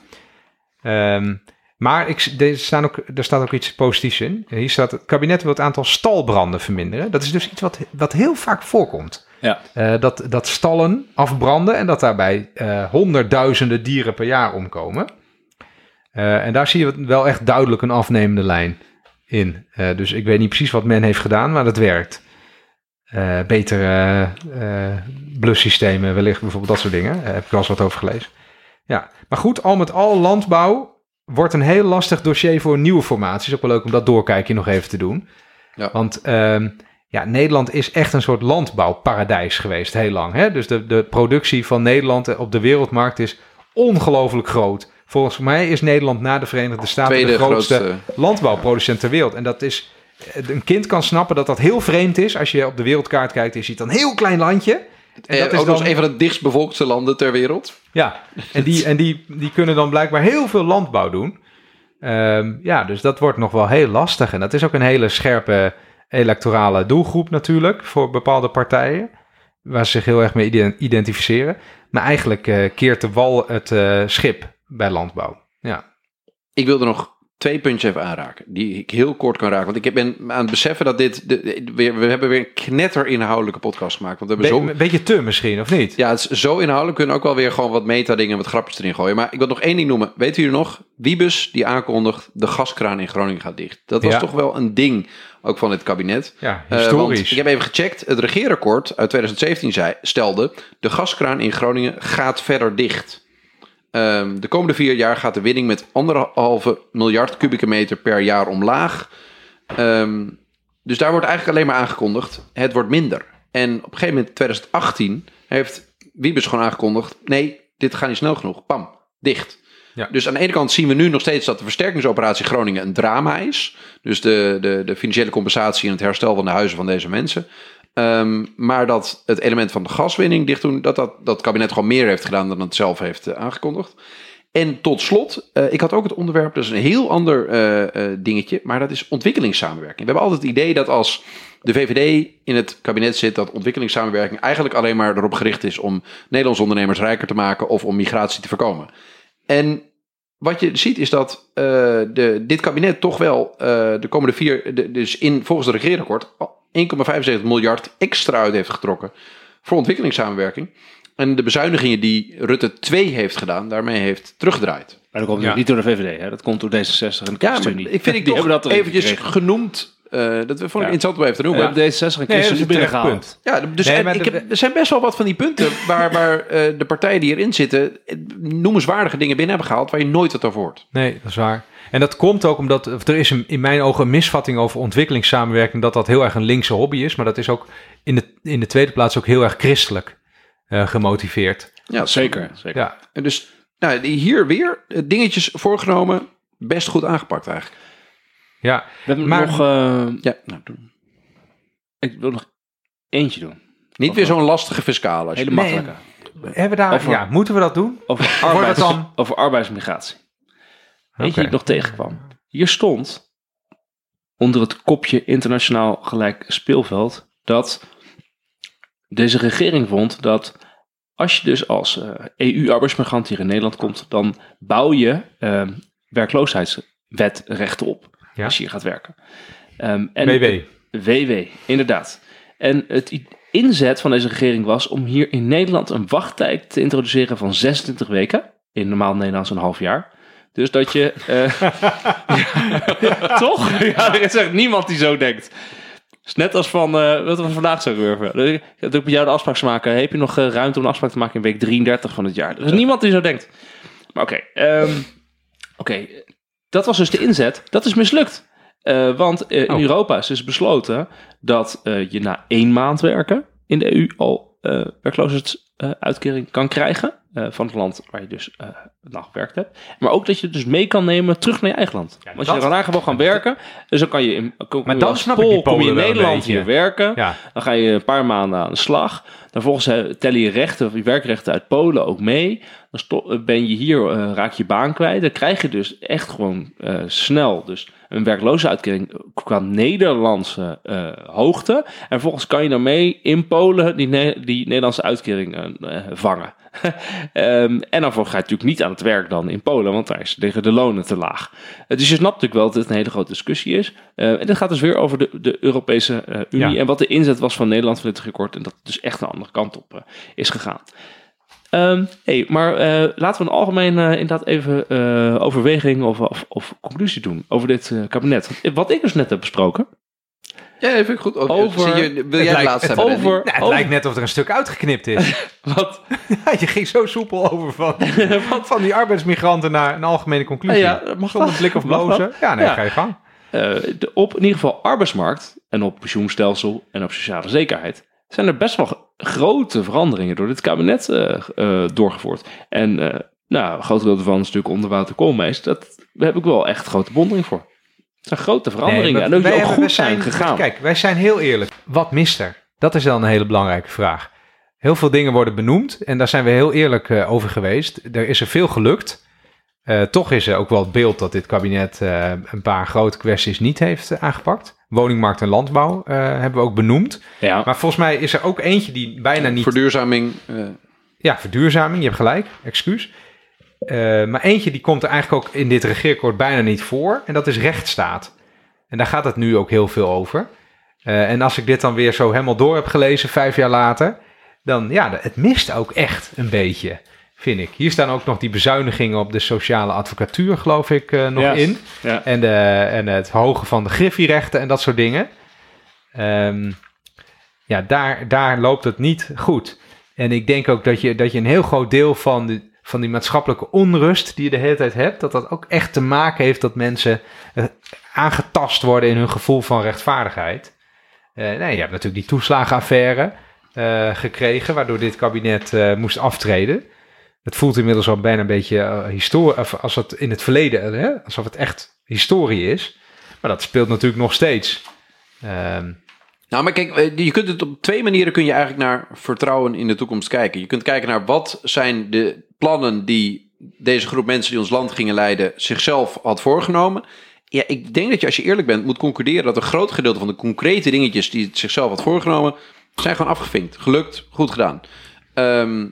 Ehm, maar ik, er, staan ook, er staat ook iets positiefs in. Hier staat, het kabinet wil het aantal stalbranden verminderen. Dat is dus iets wat, wat heel vaak voorkomt. Ja. Eh, dat, dat stallen afbranden en dat daarbij eh, honderdduizenden dieren per jaar omkomen. Eh, en daar zie je wel echt duidelijk een afnemende lijn in. Dus ik weet niet precies wat men heeft gedaan, maar dat werkt. Betere blussystemen, wellicht bijvoorbeeld dat soort dingen. Daar heb ik wel eens wat over gelezen. Ja, maar goed, al met al landbouw wordt een heel lastig dossier voor nieuwe formaties. Ook wel leuk om dat doorkijkje nog even te doen. Ja. Want ehm, ja, Nederland is echt een soort landbouwparadijs geweest heel lang. Hè? Dus de, de productie van Nederland op de wereldmarkt is ongelooflijk groot. Volgens mij is Nederland na de Verenigde Staten Tweede de grootste grootste. landbouwproducent ter wereld. En dat is, een kind kan snappen dat dat heel vreemd is. Als je op de wereldkaart kijkt, je ziet dan een heel klein landje. En Eh, dat is ook nog dan, eens een van de dichtstbevolkte landen ter wereld. ja, en, die, en die, die kunnen dan blijkbaar heel veel landbouw doen. Ehm, ja, dus dat wordt nog wel heel lastig. En dat is ook een hele scherpe electorale doelgroep natuurlijk voor bepaalde partijen. Waar ze zich heel erg mee ide- identificeren. Maar eigenlijk eh, keert de wal het eh, schip bij landbouw. Ja, Ik wilde nog twee puntjes even aanraken. Die ik heel kort kan raken. Want ik ben aan het beseffen dat dit... De, we, we hebben weer een knetter inhoudelijke podcast gemaakt. Want we hebben Be- zo... een beetje te misschien, of niet? Ja, het is zo inhoudelijk. We kunnen ook wel weer gewoon wat meta-dingen en wat grapjes erin gooien. Maar ik wil nog één ding noemen. Weet u nog? Wiebes die aankondigt de gaskraan in Groningen gaat dicht. Dat was Ja. toch wel een ding ook van het kabinet. Ja, Eh, historisch. ik heb even gecheckt. Het regeerakkoord uit 2017 zei, stelde... de gaskraan in Groningen gaat verder dicht. Ehm, de komende vier jaar gaat de winning met anderhalve miljard kubieke meter per jaar omlaag. Ehm, dus daar wordt eigenlijk alleen maar aangekondigd, het wordt minder. En op een gegeven moment, 2018, heeft Wiebes gewoon aangekondigd... nee, dit gaat niet snel genoeg. Pam, dicht. Ja. Dus aan de ene kant zien we nu nog steeds dat de versterkingsoperatie Groningen een drama is. Dus de, de, de financiële compensatie en het herstel van de huizen van deze mensen. Ehm, maar dat het element van de gaswinning dicht doen, dat, dat dat kabinet gewoon meer heeft gedaan dan het zelf heeft eh, aangekondigd. En tot slot, eh, ik had ook het onderwerp, dat is een heel ander eh, dingetje, maar dat is ontwikkelingssamenwerking. We hebben altijd het idee dat als de VVD in het kabinet zit, dat ontwikkelingssamenwerking eigenlijk alleen maar erop gericht is om Nederlandse ondernemers rijker te maken of om migratie te voorkomen. En wat je ziet is dat eh, de, dit kabinet toch wel eh, de komende vier, de- dus in, volgens het regeerakkoord, 1,75 miljard extra uit heeft getrokken voor ontwikkelingssamenwerking. En de bezuinigingen die Rutte 2 heeft gedaan, daarmee heeft teruggedraaid. Maar dat komt Ja. niet door de VVD, hè? dat komt door D66 en de Ja, maar ik vind ik Die toch hebben dat eventjes gekregen. genoemd. Eh, dat vond ik interessant om even te We noemen. hebben D66 en Nee, dat is ChristenUnie een binnengehaald. Ja, dus Nee, en maar ik de- heb, er zijn best wel wat van die punten waar, waar eh, de partijen die erin zitten eh, noemenswaardige dingen binnen hebben gehaald waar je nooit wat over hoort. Nee, dat is waar. En dat komt ook omdat er is een, in mijn ogen een misvatting over ontwikkelingssamenwerking dat dat heel erg een linkse hobby is, maar dat is ook in de, in de tweede plaats ook heel erg christelijk eh, gemotiveerd. Ja, Zeker, zeker. Ja, En dus nou, die hier weer dingetjes voorgenomen, best goed aangepakt eigenlijk. Ja. We hebben Maar- nog... eh, Ja, nou, ik wil nog eentje doen. Niet weer zo'n lastige fiscale. als je- Hele Nee. makkelijke. Hebben we daar, Over- ja, moeten we dat doen? Over, wordt arbeids, het dan- over arbeidsmigratie. Weet je wie ik nog tegenkwam? Hier stond onder het kopje internationaal gelijk speelveld dat deze regering vond dat als je dus als EU-arbeidsmigrant hier in Nederland komt, dan bouw je eh, werkloosheidswetrechten op Ja. als je hier gaat werken. Ehm, en WW. WW, inderdaad. En het inzet van deze regering was om hier in Nederland een wachttijd te introduceren van 26 weken. In normaal Nederlands een half jaar. Dus dat je... eh, ja, toch? Ja, er is echt niemand die zo denkt. Is net als van, eh, wat we vandaag zo durven. Ik heb ook met jou de afspraak maken. Heb je nog eh, ruimte om een afspraak te maken in week 33 van het jaar? Er is niemand die zo denkt. Maar oké. ehm, oké. Dat was dus de inzet. Dat is mislukt. Eh, want eh, in Oh. Europa is dus besloten dat eh, je na één maand werken in de EU al werkloosheidsuitkering kan krijgen. Eh, van het land waar je dus nou gewerkt hebt. Maar ook dat je het dus mee kan nemen terug naar je eigen land. Ja, Want dat- je kan daar gewoon gaan werken. Dus dan kan je in kom je dan snap ik Pool, die kom je in Nederland hier werken. Ja. Dan ga je een paar maanden aan de slag. Dan volgens eh, tellen je rechten, of je werkrechten uit Polen ook mee. Dan ben je hier, raak je baan kwijt. Dan krijg je dus echt gewoon snel dus een werklozenheidsukering qua Nederlandse hoogte. En vervolgens kan je daarmee in Polen die, die Nederlandse uitkering vangen. Ehm, en dan ga je natuurlijk niet aan het werk dan in Polen, want daar is liggen de lonen te laag. Dus je snapt natuurlijk wel dat het een hele grote discussie is. Eh, en dit gaat dus weer over de, de Europese eh, Unie Ja. en wat de inzet was van Nederland van dit record. En dat het dus echt een andere kant op eh, is gegaan. Ehm, hey, maar eh, laten we een algemeen eh, inderdaad even overweging of, of, of conclusie doen over dit kabinet. Wat ik dus net heb besproken. Ja, vind ik goed. Ook, Over- zie je, wil Het jij de laatste hebben? over-? Nou, het lijkt net of er een stuk uitgeknipt is. Wat? Ja, je ging zo soepel over van, van die arbeidsmigranten naar een algemene conclusie. Ja, ja, mag Zonder dat? blik of blozen. Ja, nee, Ja. ga je gang. Eh, de, op in ieder geval arbeidsmarkt en op pensioenstelsel en op sociale zekerheid zijn er best wel grote veranderingen door dit kabinet eh, eh, doorgevoerd. En eh nou, een groot deel daarvan is natuurlijk onder Wouter Koolmees. Dat, daar heb ik wel echt grote bewondering voor. Het zijn grote veranderingen Nee, en ook die wij ook hebben- goed zijn gegaan. Kijk, wij zijn heel eerlijk. Wat mist er? Dat is dan een hele belangrijke vraag. Heel veel dingen worden benoemd en daar zijn we heel eerlijk eh, over geweest. Er is er veel gelukt. Eh, toch is er ook wel het beeld dat dit kabinet eh, een paar grote kwesties niet heeft aangepakt. Woningmarkt en landbouw eh, hebben we ook benoemd. ja. Maar volgens mij is er ook eentje die bijna niet Verduurzaming. eh, Ja, verduurzaming, je hebt gelijk, excuus. Eh, maar eentje die komt er eigenlijk ook in dit regeerakkoord bijna niet voor. En dat is rechtsstaat. En daar gaat het nu ook heel veel over. Eh, en als ik dit dan weer zo helemaal door heb gelezen, vijf jaar later, dan ja, het mist ook echt een beetje, vind ik. Hier staan ook nog die bezuinigingen op de sociale advocatuur, geloof ik, eh, nog in. Ja. En, de, en het verhogen van de griffierechten en dat soort dingen. Ehm, ja, daar, daar loopt het niet goed. En ik denk ook dat je, dat je een heel groot deel van, de, van die maatschappelijke onrust die je de hele tijd hebt, dat dat ook echt te maken heeft dat mensen eh, aangetast worden in hun gevoel van rechtvaardigheid. Eh, nee, je hebt natuurlijk die toeslagenaffaire eh, gekregen, waardoor dit kabinet moest aftreden. Het voelt inmiddels al bijna een beetje uh, historie, als het in het verleden, hè, alsof het echt historie is. Maar dat speelt natuurlijk nog steeds. Ehm, Nou, maar kijk, je kunt het op twee manieren kun je eigenlijk naar vertrouwen in de toekomst kijken. Je kunt kijken naar wat zijn de plannen die deze groep mensen die ons land gingen leiden zichzelf had voorgenomen. Ja, ik denk dat je als je eerlijk bent moet concluderen dat een groot gedeelte van de concrete dingetjes die het zichzelf had voorgenomen, zijn gewoon afgevinkt. Gelukt, goed gedaan. Ehm,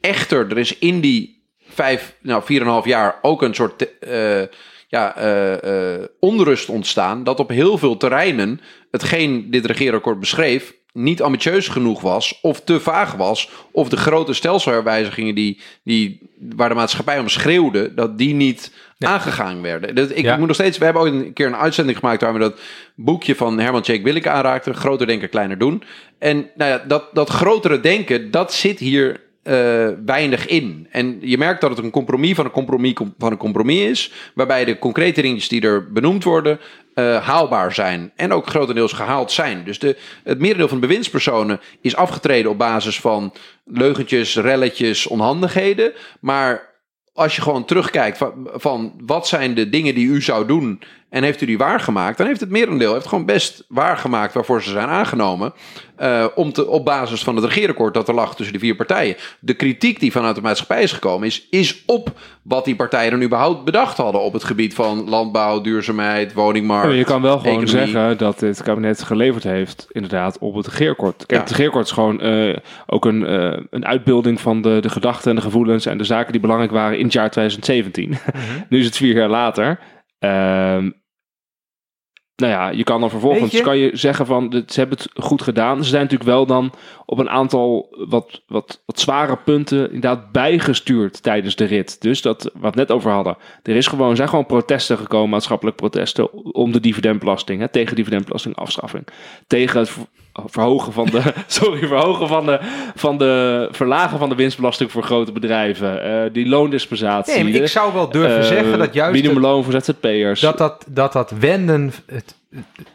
echter, er is in die vijf, nou, vier en een half jaar ook een soort eh, ja, eh, eh, onrust ontstaan. Dat op heel veel terreinen hetgeen dit regeerakkoord beschreef niet ambitieus genoeg was, of te vaag was, of de grote stelselwijzigingen die, die, waar de maatschappij om schreeuwde, dat die niet aangegaan werden. Dat, ik Ja. moet nog steeds, we hebben ook een keer een uitzending gemaakt waar we dat boekje van Herman Jake Willeke aanraakten, groter denken, kleiner doen. En nou ja, dat, dat grotere denken, dat zit hier eh, weinig in. En je merkt dat het een compromis van een compromis com- van een compromis is, waarbij de concrete dingetjes die er benoemd worden eh, haalbaar zijn en ook grotendeels gehaald zijn. Dus de, het merendeel van de bewindspersonen is afgetreden op basis van leugentjes, relletjes, onhandigheden. Maar als je gewoon terugkijkt van wat zijn de dingen die u zou doen en heeft u die waargemaakt, dan heeft het merendeel heeft gewoon best waargemaakt waarvoor ze zijn aangenomen. eh, om te, op basis van het regeerakkoord dat er lag tussen de vier partijen. De kritiek die vanuit de maatschappij is gekomen, is, is op wat die partijen dan überhaupt bedacht hadden op het gebied van landbouw, duurzaamheid, woningmarkt. je kan wel gewoon economie. zeggen dat dit kabinet geleverd heeft, inderdaad, op het regeerakkoord. Kijk, Ja. het regeerakkoord is gewoon eh, ook een, eh, een uitbeelding van de, de gedachten en de gevoelens en de zaken die belangrijk waren in het jaar 2017. nu is het vier jaar later. Ehm, nou ja, je kan dan vervolgens je- kan je zeggen van ze hebben het goed gedaan. Ze zijn natuurlijk wel dan op een aantal wat, wat, wat zware punten inderdaad bijgestuurd tijdens de rit. Dus dat wat we het net over hadden. Er is gewoon, zijn gewoon protesten gekomen, maatschappelijke protesten om de dividendbelasting, hè, tegen dividendbelastingafschaffing. Tegen het, verhogen van de, sorry, verhogen van de, van de, verlagen van de winstbelasting voor grote bedrijven, eh, die loondispensatie. Nee, ik de, zou wel durven eh, zeggen dat juist minimumloon voor ZZP'ers. dat, dat, dat dat wenden, het,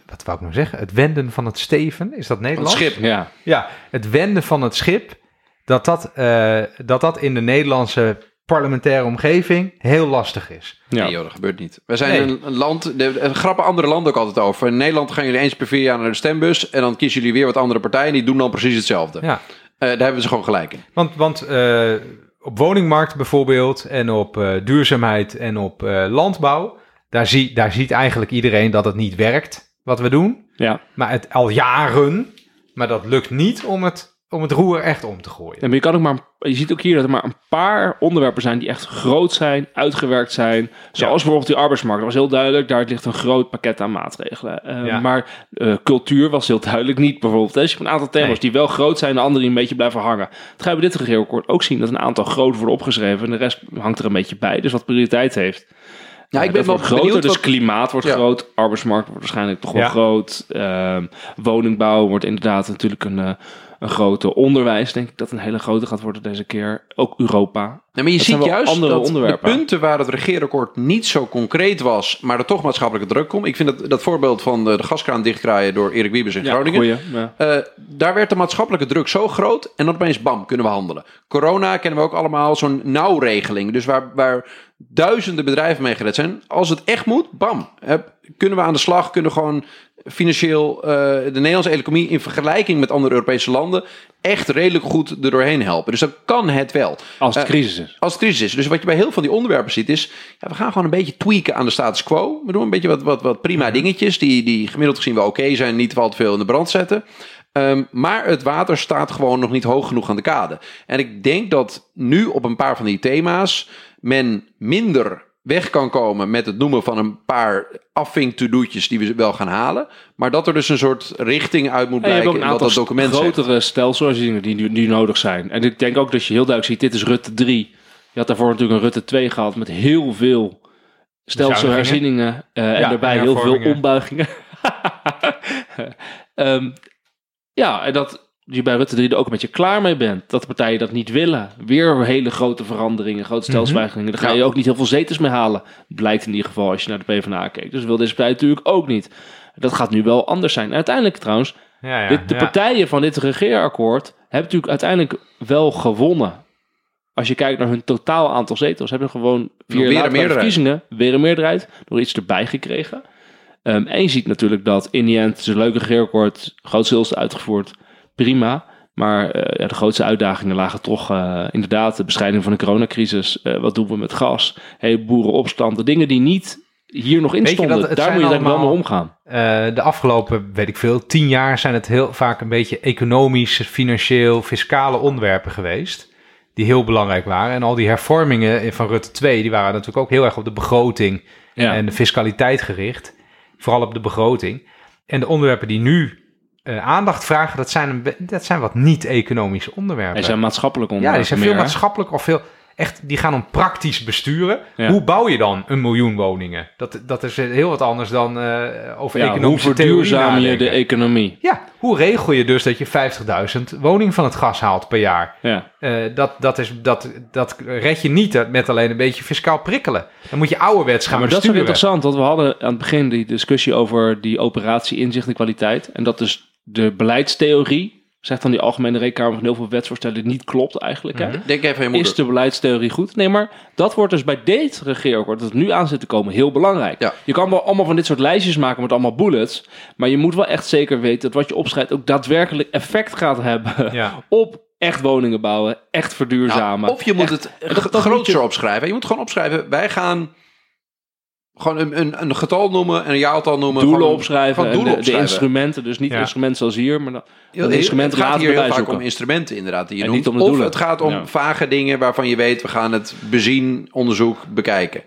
wat wou ik nou zeggen? Het wenden van het steven, is dat Van het Nederlands? schip. ja, Ja, het wenden van het schip, dat dat, eh, dat dat in de Nederlandse parlementaire omgeving heel lastig is. ja. Nee joh, dat gebeurt niet. We zijn Nee. een, een land, de, er grappen andere landen ook altijd over. In Nederland gaan jullie eens per vier jaar naar de stembus en dan kiezen jullie weer wat andere partijen en die doen dan precies hetzelfde. Ja, Eh, daar hebben ze gewoon gelijk in. want, want eh, op woningmarkt bijvoorbeeld en op eh, duurzaamheid en op eh, landbouw, daar, zie, daar ziet eigenlijk iedereen dat het niet werkt wat we doen. ja. Maar het al jaren, maar dat lukt niet om het, om het roer echt om te gooien. Ja, maar je, kan ook maar, je ziet ook hier dat er maar een paar onderwerpen zijn die echt groot zijn, uitgewerkt zijn. Zoals bijvoorbeeld die arbeidsmarkt. Dat was heel duidelijk, daar ligt een groot pakket aan maatregelen. Eh, Ja. Maar eh, cultuur was heel duidelijk niet bijvoorbeeld. Dus je hebt een aantal thema's Nee. die wel groot zijn, de andere die een beetje blijven hangen. Het ga je bij dit regeerakkoord ook zien dat een aantal groot worden opgeschreven en de rest hangt er een beetje bij. Dus wat prioriteit heeft. Ja, ik Eh, ben dat wel wordt groter, dus wat- klimaat wordt Ja. groot, arbeidsmarkt wordt waarschijnlijk toch wel Ja. groot. Ehm, woningbouw wordt inderdaad natuurlijk een, een grote. Onderwijs denk ik dat een hele grote gaat worden deze keer. Ook Europa. Nee, maar je Dat ziet juist andere dat onderwerpen. de punten waar het regeerakkoord niet zo concreet was, maar er toch maatschappelijke druk komt. Ik vind dat, dat voorbeeld van de, de gaskraan dichtkraaien door Erik Wiebes in Groningen. goeie, ja. Eh, daar werd de maatschappelijke druk zo groot en dan opeens bam, kunnen we handelen. Corona kennen we ook allemaal zo'n nauwregeling. Dus waar, waar duizenden bedrijven mee gered zijn. Als het echt moet, bam, kunnen we aan de slag. Kunnen gewoon financieel eh, de Nederlandse economie in vergelijking met andere Europese landen echt redelijk goed er doorheen helpen. Dus dan kan het wel. Als het Eh, crisis is. als het crisis is. Dus wat je bij heel veel van die onderwerpen ziet is... Ja, we gaan gewoon een beetje tweaken aan de status quo. We doen een beetje wat, wat, wat prima dingetjes... Die, die gemiddeld gezien wel oké zijn... niet al te veel in de brand zetten. Ehm, maar het water staat gewoon nog niet hoog genoeg aan de kade. En ik denk dat nu op een paar van die thema's... men minder weg kan komen met het noemen van een paar affink-to-do'tjes... die we wel gaan halen. Maar dat er dus een soort richting uit moet En je hebt blijken... ook een wat aantal dat document zegt. grotere stelselherzieningen die nu, die nodig zijn. En ik denk ook dat je heel duidelijk ziet, dit is Rutte 3. Je had daarvoor natuurlijk een Rutte 2 gehad met heel veel stelselherzieningen. eh en daarbij en heel veel ombuigingen. Ehm, ja, en dat je bij Rutte 3 er ook een beetje klaar mee bent. Dat de partijen dat niet willen. Weer hele grote veranderingen, grote stelswijzigingen. Daar ga je ook niet heel veel zetels mee halen. Blijkt in ieder geval als je naar de PvdA kijkt. Dus wil deze partij natuurlijk ook niet. Dat gaat nu wel anders zijn. Uiteindelijk trouwens, Ja, ja, dit, de ja. partijen van dit regeerakkoord hebben natuurlijk uiteindelijk wel gewonnen. Als je kijkt naar hun totaal aantal zetels, hebben ze gewoon vier weer een verkiezingen weer een meerderheid, nog iets erbij gekregen. Ehm, en je ziet natuurlijk dat in die end, het is een leuk regeerakkoord, groot sales uitgevoerd, prima. Maar eh, ja, de grootste uitdagingen lagen toch eh, inderdaad de bestrijding van de coronacrisis. Eh, wat doen we met gas? Hey, boerenopstand, de dingen die niet hier nog in stonden. dat Daar moet je eigenlijk wel mee omgaan. De afgelopen, weet ik veel, tien jaar zijn het heel vaak een beetje economisch, financieel, fiscale onderwerpen geweest. Die heel belangrijk waren. En al die hervormingen van Rutte 2, die waren natuurlijk ook heel erg op de begroting Ja. en de fiscaliteit gericht. Vooral op de begroting. En de onderwerpen die nu eh, aandacht vragen, dat zijn, een dat zijn wat niet-economische onderwerpen. Er zijn maatschappelijk ja, onderwerpen die zijn veel meer, maatschappelijk of veel... Echt, die gaan om praktisch besturen. Ja. Hoe bouw je dan een miljoen woningen? Dat, dat is heel wat anders dan eh, over Ja, hoe economische theorie verduurzaam je de economie? Ja, hoe regel je dus dat je 50.000 woningen van het gas haalt per jaar? Ja. Eh, dat, dat, is, dat, dat red je niet met alleen een beetje fiscaal prikkelen. Dan moet je ouderwets gaan maar dat is interessant, want we hadden aan het begin die discussie over die operatie inzicht en kwaliteit. En dat dus de beleidstheorie, zegt dan die Algemene Rekenkamer van heel veel wetsvoorstellen, niet klopt eigenlijk. Hè? Denk even aan je moeder. Is de beleidstheorie goed? Nee, maar dat wordt dus bij dit regeerakkoord, dat het nu aan zit te komen, heel belangrijk. Ja. Je kan wel allemaal van dit soort lijstjes maken met allemaal bullets, maar je moet wel echt zeker weten dat wat je opschrijft ook daadwerkelijk effect gaat hebben Ja. op echt woningen bouwen, echt verduurzamen. Ja, of je moet echt- het dat- g- dat groter moet je- opschrijven. Je moet gewoon opschrijven, wij gaan gewoon een, een, een getal noemen en een jaartal noemen. doelen gewoon- opschrijven gewoon en doelen de, de opschrijven. instrumenten. Dus niet Ja. instrumenten zoals hier, maar dan, Heel- de instrumenten het gaat hier heel vaak zoeken. om instrumenten inderdaad die je En noemt. niet om de of doelen. het gaat om Ja. vage dingen waarvan je weet, we gaan het bezien, onderzoek, bekijken.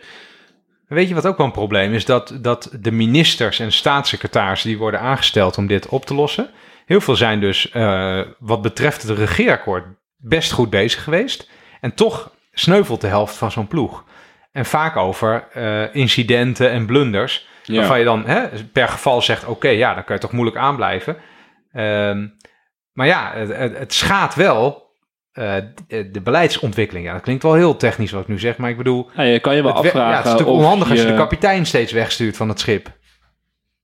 Weet je wat ook wel een probleem is? Dat, dat de ministers en staatssecretarissen die worden aangesteld om dit op te lossen. Heel veel zijn dus eh, wat betreft het regeerakkoord best goed bezig geweest. En toch sneuvelt de helft van zo'n ploeg. En vaak over eh, incidenten en blunders. Ja. Waarvan je dan hè, per geval zegt, oké, ja, dan kan je toch moeilijk aanblijven. Ehm, maar ja, het, het, het schaadt wel eh, de, de beleidsontwikkeling. Ja, dat klinkt wel heel technisch wat ik nu zeg, maar ik bedoel... Ja, je kan je wel Het, afvragen ja, het is natuurlijk onhandig als je de kapitein steeds wegstuurt van het schip.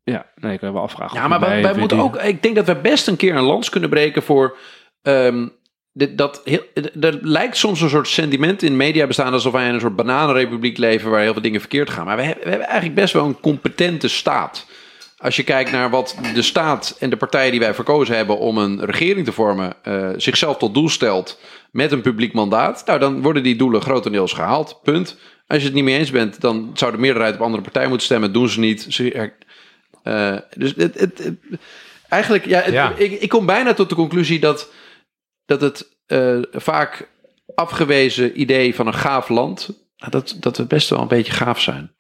Ja, nee, je kan je wel afvragen. Ja, maar wij, moeten ook. Ik denk dat we best een keer een lans kunnen breken voor. ehm, dit, dat heel, er lijkt soms een soort sentiment in media bestaan alsof wij in een soort bananenrepubliek leven waar heel veel dingen verkeerd gaan. Maar we hebben, we hebben eigenlijk best wel een competente staat. Als je kijkt naar wat de staat en de partijen die wij verkozen hebben om een regering te vormen, eh, zichzelf tot doel stelt met een publiek mandaat, nou dan worden die doelen grotendeels gehaald. Punt. Als je het niet mee eens bent, dan zou de meerderheid op andere partijen moeten stemmen. Doen ze niet. Ze, eh, dus het, het, het- eigenlijk, Ja. Ik, ik kom bijna tot de conclusie dat, dat het eh, vaak afgewezen idee van een gaaf land, nou, dat, dat we best wel een beetje gaaf zijn.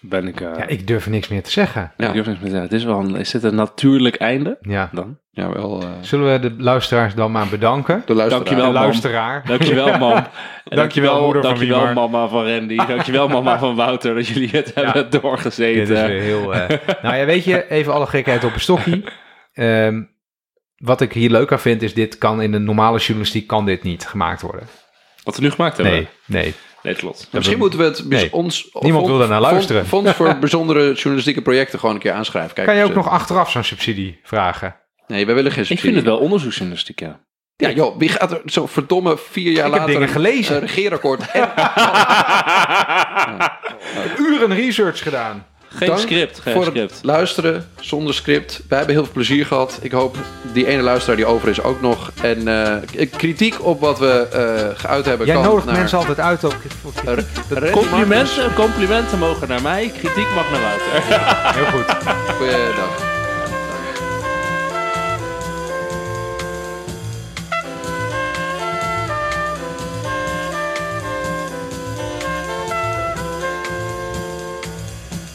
ben ik... eh, Ja, ik durf niks meer te zeggen. Ja. ik durf niks meer te zeggen. Het is wel een, is dit een natuurlijk einde Ja. dan? Ja, wel. eh, Zullen we de luisteraars dan maar bedanken? de luisteraar. Dankjewel. De man. luisteraar. Dankjewel, mam. En Dankjewel, moeder van Dankjewel, mama van Randy. Dankjewel, mama van Wouter, dat jullie het hebben Dit doorgezeten. is weer heel... eh, nou ja, weet je, even alle gekheid op een stokje. Ehm, wat ik hier leuk aan vind, is dit kan in de normale journalistiek kan dit niet gemaakt worden. Wat we nu gemaakt hebben. Nee, nee. Nee, klopt. Misschien moeten we het bij Nee. ons. Niemand wil daar naar luisteren. Fonds voor bijzondere journalistieke projecten gewoon een keer aanschrijven. Kijk Kan je ook ze- nog achteraf zo'n subsidie vragen? Nee, we willen geen Ik subsidie. vind het wel onderzoeksjournalistiek, ja. Ja, joh, wie gaat er zo verdomme vier jaar Ik heb later dingen gelezen. een regeerakkoord en Uren research gedaan. Geen Dank script, geen voor script. het luisteren zonder script. Wij hebben heel veel plezier gehad. Ik hoop die ene luisteraar die over is ook nog. En eh, kritiek op wat we eh, geuit hebben Jij kan nodigt naar mensen altijd uit ook. voor kritiek. Complimenten, complimenten mogen naar mij, kritiek mag naar Wouter. Heel goed. Goeiedag.